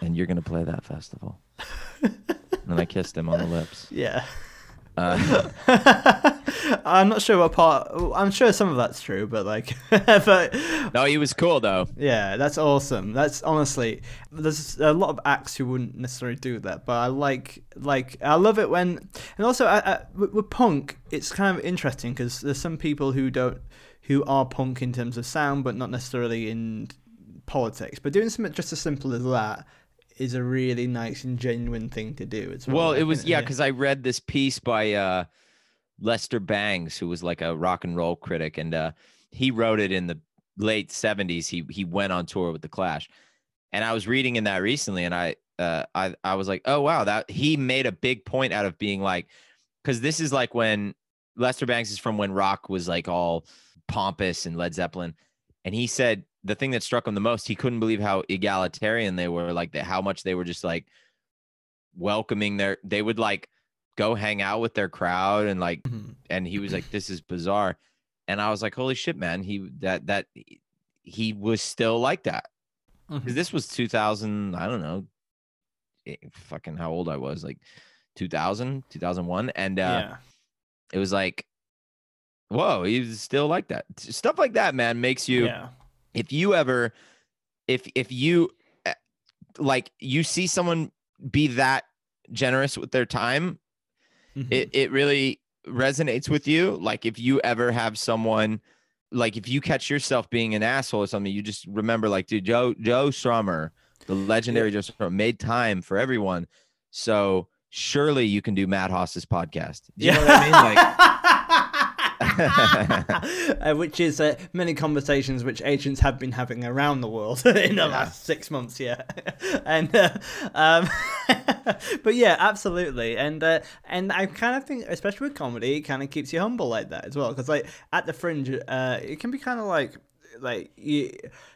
and you're gonna play that festival and i kissed him on the lips yeah. uh, I'm not sure what part. I'm sure some of that's true, but like, but No, he was cool though. yeah, that's awesome. That's honestly, there's a lot of acts who wouldn't necessarily do that, but I like, like, I love it when, and also I, I, with punk, it's kind of interesting because there's some people who don't, who are punk in terms of sound, but not necessarily in politics. But doing something just as simple as that is a really nice and genuine thing to do. It's Well, it was yeah, because I read this piece by uh, Lester Bangs, who was like a rock and roll critic, and uh, he wrote it in the late '70s. He he went on tour with the Clash, and I was reading in that recently, and I uh, I I was like, oh wow, that he made a big point out of being like, because this is like when Lester Bangs is from when rock was like all pompous and Led Zeppelin, and he said the thing that struck him the most, he couldn't believe how egalitarian they were, like the, how much they were just like welcoming their they would like go hang out with their crowd and like Mhm. and he was like this is bizarre and i was like holy shit man he that that he was still like that Mhm. because this was 2000 i don't know eh, fucking how old i was like 2000 2001 and uh yeah. it was like whoa he's still like that. Stuff like that man makes you yeah. if you ever if if you eh, like you see someone be that generous with their time Mhm. it, it really resonates with you. Like if you ever have someone like if you catch yourself being an asshole or something you just remember like dude joe joe strummer the legendary joe strummer made time for everyone. So surely you can do matt Hoss's podcast. Do you know what i mean? Like uh, which is uh, many conversations which agents have been having around the world in the Yeah. last six months, yeah. and uh, um, but yeah, absolutely. And uh, and I kind of think, especially with comedy, it kind of keeps you humble like that as well. Because like at the fringe, uh, it can be kind of like like you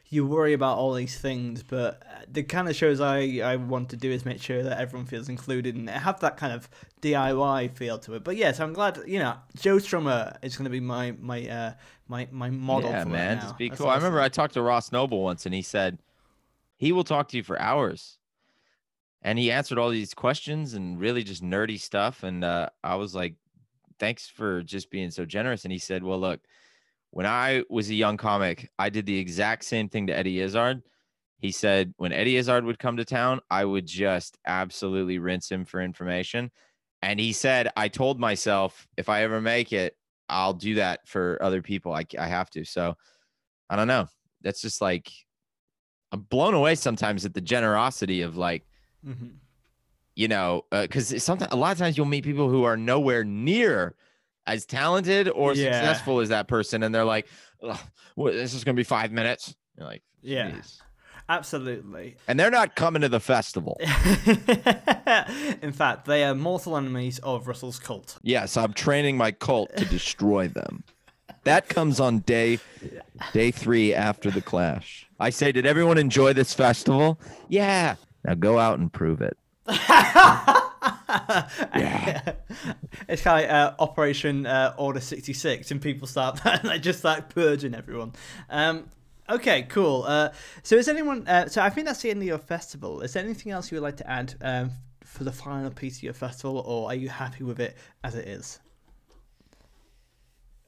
you worry about all these things, but the kind of shows I, I want to do is make sure that everyone feels included and have that kind of DIY feel to it. But yes, I'm glad you know Joe Strummer is going to be my my uh my my model. yeah for man just be That's cool. I remember i talked to ross noble once and he said he will talk to you for hours. And he answered all these questions and really just nerdy stuff. And uh, i was like thanks for just being so generous. And he said well look when i was a young comic i did the exact same thing to eddie izzard. He said when eddie izzard would come to town i would just absolutely rinse him for information. And he said i told myself if i ever make it i'll do that for other people. I, I have to. So i don't know. That's just like i'm blown away sometimes at the generosity of like Mhm. you know, because sometimes a lot of times you'll meet people who are nowhere near as talented or Yeah. successful as that person, and they're like, "Ugh, what, "This is gonna be five minutes." You're like, Yeah. "Jeez." Absolutely. and they're not coming to the festival. In fact, they are mortal enemies of Russell's cult. yes, I'm training my cult to destroy them. That comes on day day three after the clash. I say, did everyone enjoy this festival? Yeah. Now go out and prove it. it's kind of like uh, Operation uh, Order 66, and people start like just like purging everyone. Um, okay, cool. Uh, so, is anyone? Uh, so, I think that's the end of your festival. Is there anything else you would like to add um, for the final piece of your festival, or are you happy with it as it is?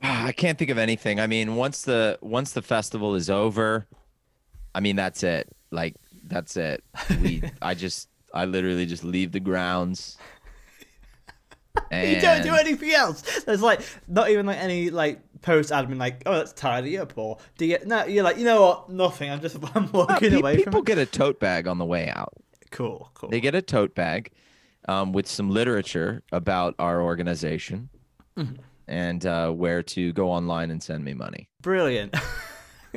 Ah, I can't think of anything. I mean, once the once the festival is over, I mean that's it. Like that's it. We I just I literally just leave the grounds. And You don't do anything else. There's like not even like any like post admin like, oh, let's tidy up, or do you? No, you're like, you know what? Nothing. I'm just I'm walking away people from it. get a tote bag on the way out. Cool, cool. They get a tote bag um, with some literature about our organization Mm-hmm. and uh, where to go online and send me money. Brilliant.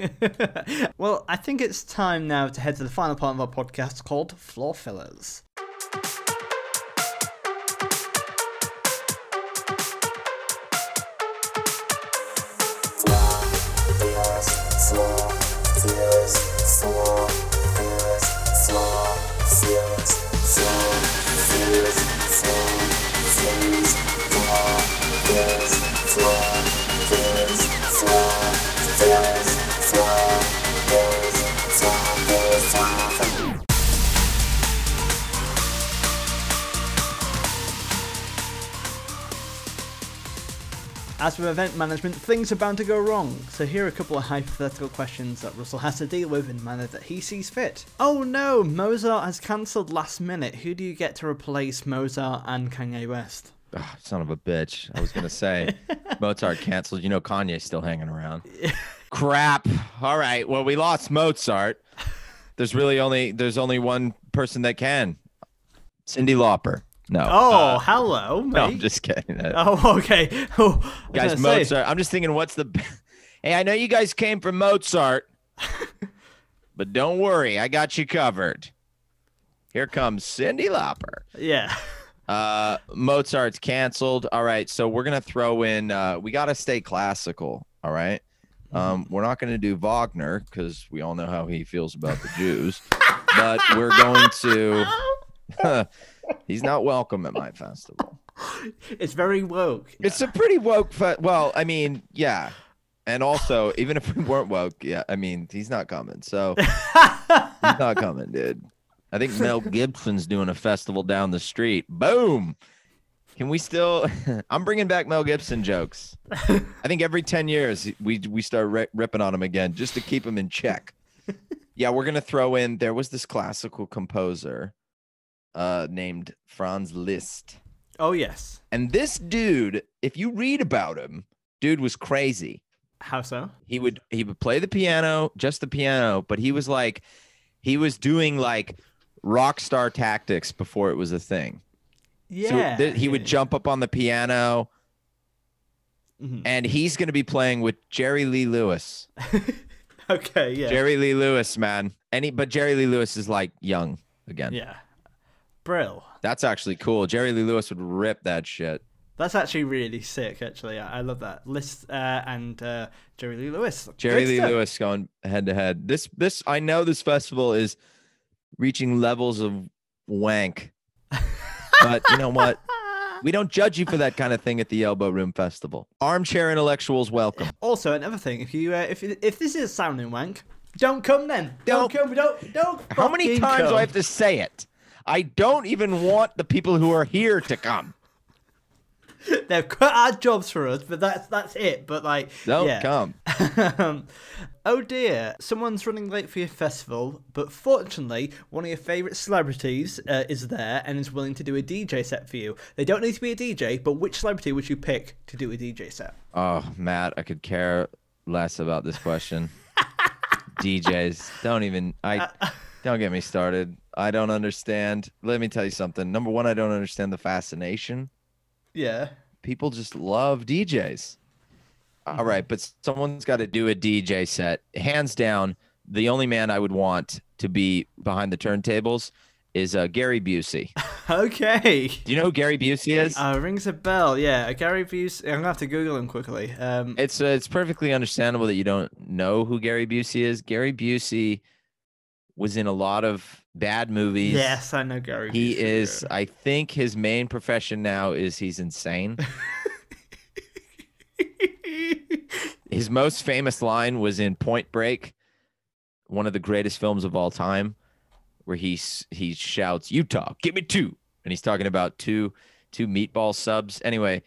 well, I think it's time now to head to the final part of our podcast called Floor Fillers. Floor floor floor. As with event management, things are bound to go wrong, so here are a couple of hypothetical questions that Russell has to deal with in a manner that he sees fit. Oh no, Mozart has cancelled last minute. Who do you get to replace Mozart and Kanye West? Ah, son of a bitch. I was gonna say Mozart canceled. You know Kanye's still hanging around. Crap. All right. Well, we lost Mozart. There's really only there's only one person that can. Cyndi Lauper. No. Oh, Uh, hello, mate. no, I'm just kidding. Uh, Oh, okay. Oh, guys, gonna say- Mozart. I'm just thinking, what's the? Hey, I know you guys came from Mozart, but don't worry, I got you covered. Here comes Cyndi Lauper. Yeah. Uh, Mozart's canceled. All right, so we're gonna throw in. Uh, we gotta stay classical. All right. Um, we're not gonna do Wagner because we all know how he feels about the Jews, but we're going to. He's not welcome at my festival. It's very woke. It's a pretty woke. Fe- well, I mean, yeah, and also even if we weren't woke, yeah, I mean, he's not coming. So he's not coming, dude. I think Mel Gibson's doing a festival down the street. Boom. Can we still? I'm bringing back Mel Gibson jokes. I think every ten years we we start ri- ripping on him again just to keep him in check. Yeah, we're gonna throw in. There was this classical composer, uh, named Franz Liszt. Oh, yes. And this dude, if you read about him, dude was crazy. How so? He would he would play the piano, just the piano, but he was like he was doing like rock star tactics before it was a thing. Yeah. So th- he would jump up on the piano Mhm. and he's going to be playing with Jerry Lee Lewis. Okay, yeah. Jerry Lee Lewis, man. Any but Jerry Lee Lewis is like young again. Yeah. Brill. That's actually cool. Jerry Lee Lewis would rip that shit. That's actually really sick, actually. I, I love that. Liszt uh, and uh, Jerry Lee Lewis. Jerry Good Lee stuff. Lewis going head to head. This this I know this festival is reaching levels of wank. but you know what? We don't judge you for that kind of thing at the Elbow Room Festival. Armchair intellectuals welcome. Also, another thing, if you uh, if if this is sounding wank, don't come then. Don't, Don't- come. Don't don't. How many times do. I have to say it? I don't even want the people who are here to come. They've cut our jobs for us, but that's that's it. But like, Don't yeah. come. um, oh dear, someone's running late for your festival, but fortunately, one of your favourite celebrities uh, is there and is willing to do a DJ set for you. They don't need to be a DJ, but which celebrity would you pick to do a DJ set? Oh, Matt, I could care less about this question. DJs, don't even I don't get me started. I don't understand. Let me tell you something. Number one, I don't understand the fascination. Yeah. People just love DJs. All right, but someone's got to do a DJ set. Hands down, the only man I would want to be behind the turntables is uh, Gary Busey. Okay. Do you know who Gary Busey is? Uh, rings a bell. Yeah, Gary Busey. I'm gonna have to Google him quickly. Um, it's uh, it's perfectly understandable that you don't know who Gary Busey is. Gary Busey was in a lot of bad movies. yes, I know Gary. He Busey, is yeah. I think his main profession now is he's insane. his most famous line was in Point Break, one of the greatest films of all time, where he he shouts, "Utah, give me two. and he's talking about two two meatball subs. Anyway,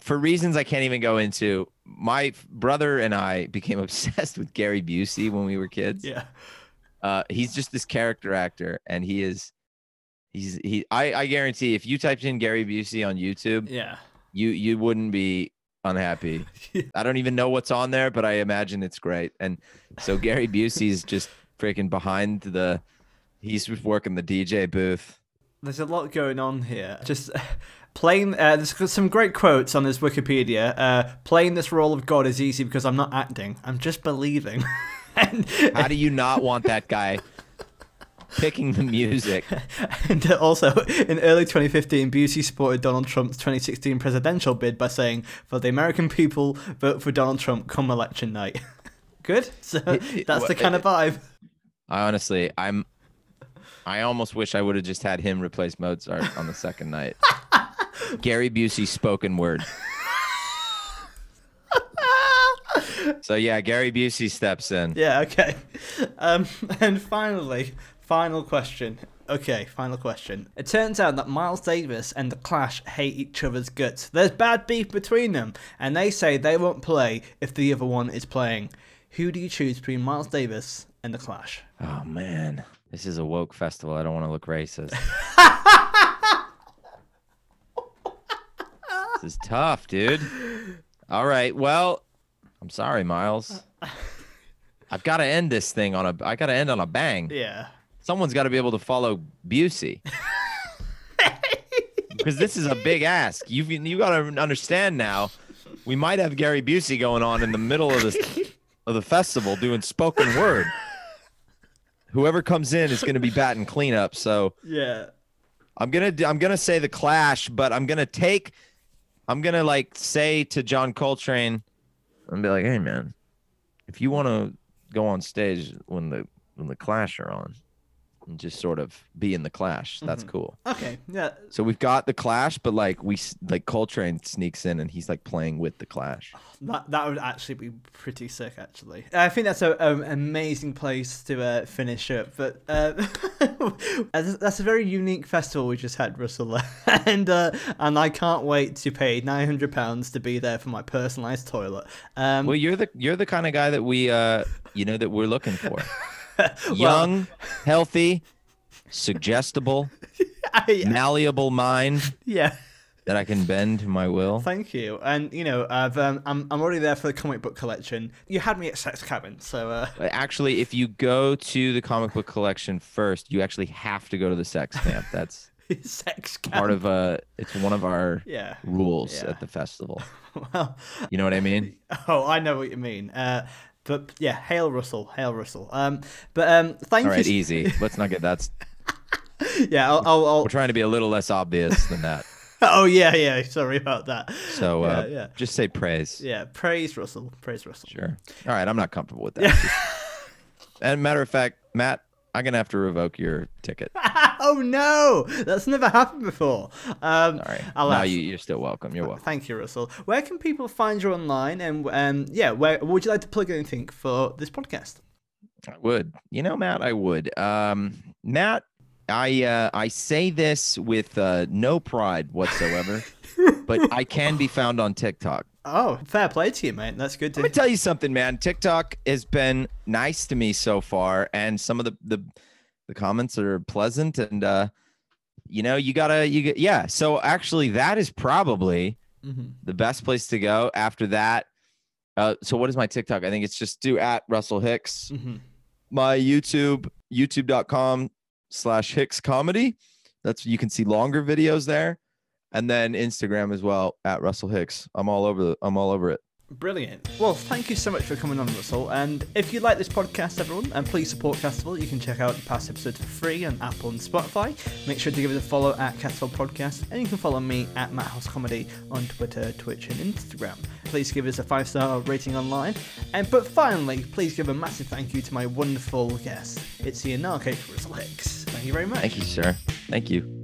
for reasons I can't even go into, my brother and I became obsessed with Gary Busey when we were kids. yeah. Uh, he's just this character actor, and he is. He's he. I I guarantee if you typed in Gary Busey on YouTube, Yeah. you you wouldn't be unhappy. I don't even know what's on there, but I imagine it's great. And so Gary Busey's just freaking behind the. He's working the DJ booth. There's a lot going on here. Just playing. Uh, there's some great quotes on this Wikipedia. Uh, playing this role of God is easy because I'm not acting. I'm just believing. and, How do you not want that guy picking the music? and also, in early 2015, Busey supported Donald Trump's 2016 presidential bid by saying, "For the American people, vote for Donald Trump come election night." Good. So that's the kind of vibe. I honestly, I'm. I almost wish I would have just had him replace Mozart on the second night. Gary Busey spoken word. So yeah, Gary Busey steps in. Yeah, okay. Um, and finally, Final question. Okay, final question. It turns out that Miles Davis and The Clash hate each other's guts. There's bad beef between them, and they say they won't play if the other one is playing. Who do you choose between Miles Davis and The Clash? Oh man, this is a woke festival. I don't want to look racist. this is tough, dude. All right, well, I'm sorry, Miles. Uh, I've got to end this thing on a. I got to end on a bang. Yeah. Someone's got to be able to follow Busey. because this is a big ask. You've you got to understand now. We might have Gary Busey going on in the middle of this of the festival doing spoken word. Whoever comes in is going to be batting cleanup. So Yeah. I'm gonna I'm gonna say the Clash, but I'm gonna take I'm gonna like say to John Coltrane and be like, hey man, if you want to go on stage when the when the Clash are on, and just sort of be in the Clash, that's cool. Okay. Yeah. So we've got the Clash, but like we like Coltrane sneaks in and he's like playing with the Clash. That that would actually be pretty sick. Actually, I think that's a, an amazing place to uh, finish up. But uh, that's that's a very unique festival we just had, Russell, and uh, and I can't wait to pay nine hundred pounds to be there for my personalized toilet. Um, Well, you're the you're the kind of guy that we uh you know that we're looking for. Young, healthy, suggestible, I- malleable mind yeah. that I can bend to my will. Thank you, and you know, I've um, I'm I'm already there for the comic book collection. You had me at Sex Cabin, so uh, Actually, if you go to the comic book collection first, you actually have to go to the sex camp. That's Sex Cabin. part of uh it's one of our yeah. rules Yeah. at the festival. Well, You know what I mean? Oh, I know what you mean. Uh, but yeah, hail Russell, hail Russell. Um, but um, thank All right, you. easy. Let's not get that. Yeah, I'll. I'll, I'll We're trying to be a little less obvious than that. oh yeah, yeah. Sorry about that. So uh, Yeah, yeah. just say praise. Yeah, praise Russell, praise Russell. Sure. All right, I'm not comfortable with that. and matter of fact, Matt, I'm gonna have to revoke your ticket. oh no, that's never happened before. Um, All right. I'll no, ask- you, you're still welcome. You're welcome. Thank you, Russell. Where can people find you online? And um, yeah, where would you like to plug anything for this podcast? I would. You know, Matt, I would. Um, Matt, I uh, I say this with uh, no pride whatsoever, but I can be found on TikTok. Oh, fair play to you, mate. That's good to. Let me tell you something, man. TikTok has been nice to me so far, and some of the the, the comments are pleasant, and uh, you know, you gotta you get yeah. So actually, that is probably Mhm. the best place to go. After that, uh, so what is my TikTok? I think it's just do at Russell Hicks. Mhm. My YouTube, youtube.com slash Hicks comedy. That's you can see longer videos there. And then Instagram as well at Russell Hicks. I'm all over the, I'm all over it. Brilliant. Well, thank you so much for coming on, Russell. And if you like this podcast, everyone, and please support Festival, you can check out the past episodes for free on Apple and Spotify. Make sure to give it a follow at Festival Podcast, and you can follow me at Matt Hoss Comedy on Twitter, Twitch, and Instagram. Please give us a five star rating online. And but finally, please give a massive thank you to my wonderful guest. It's the anarchic Russell Hicks. Thank you very much. Thank you, sir. Thank you.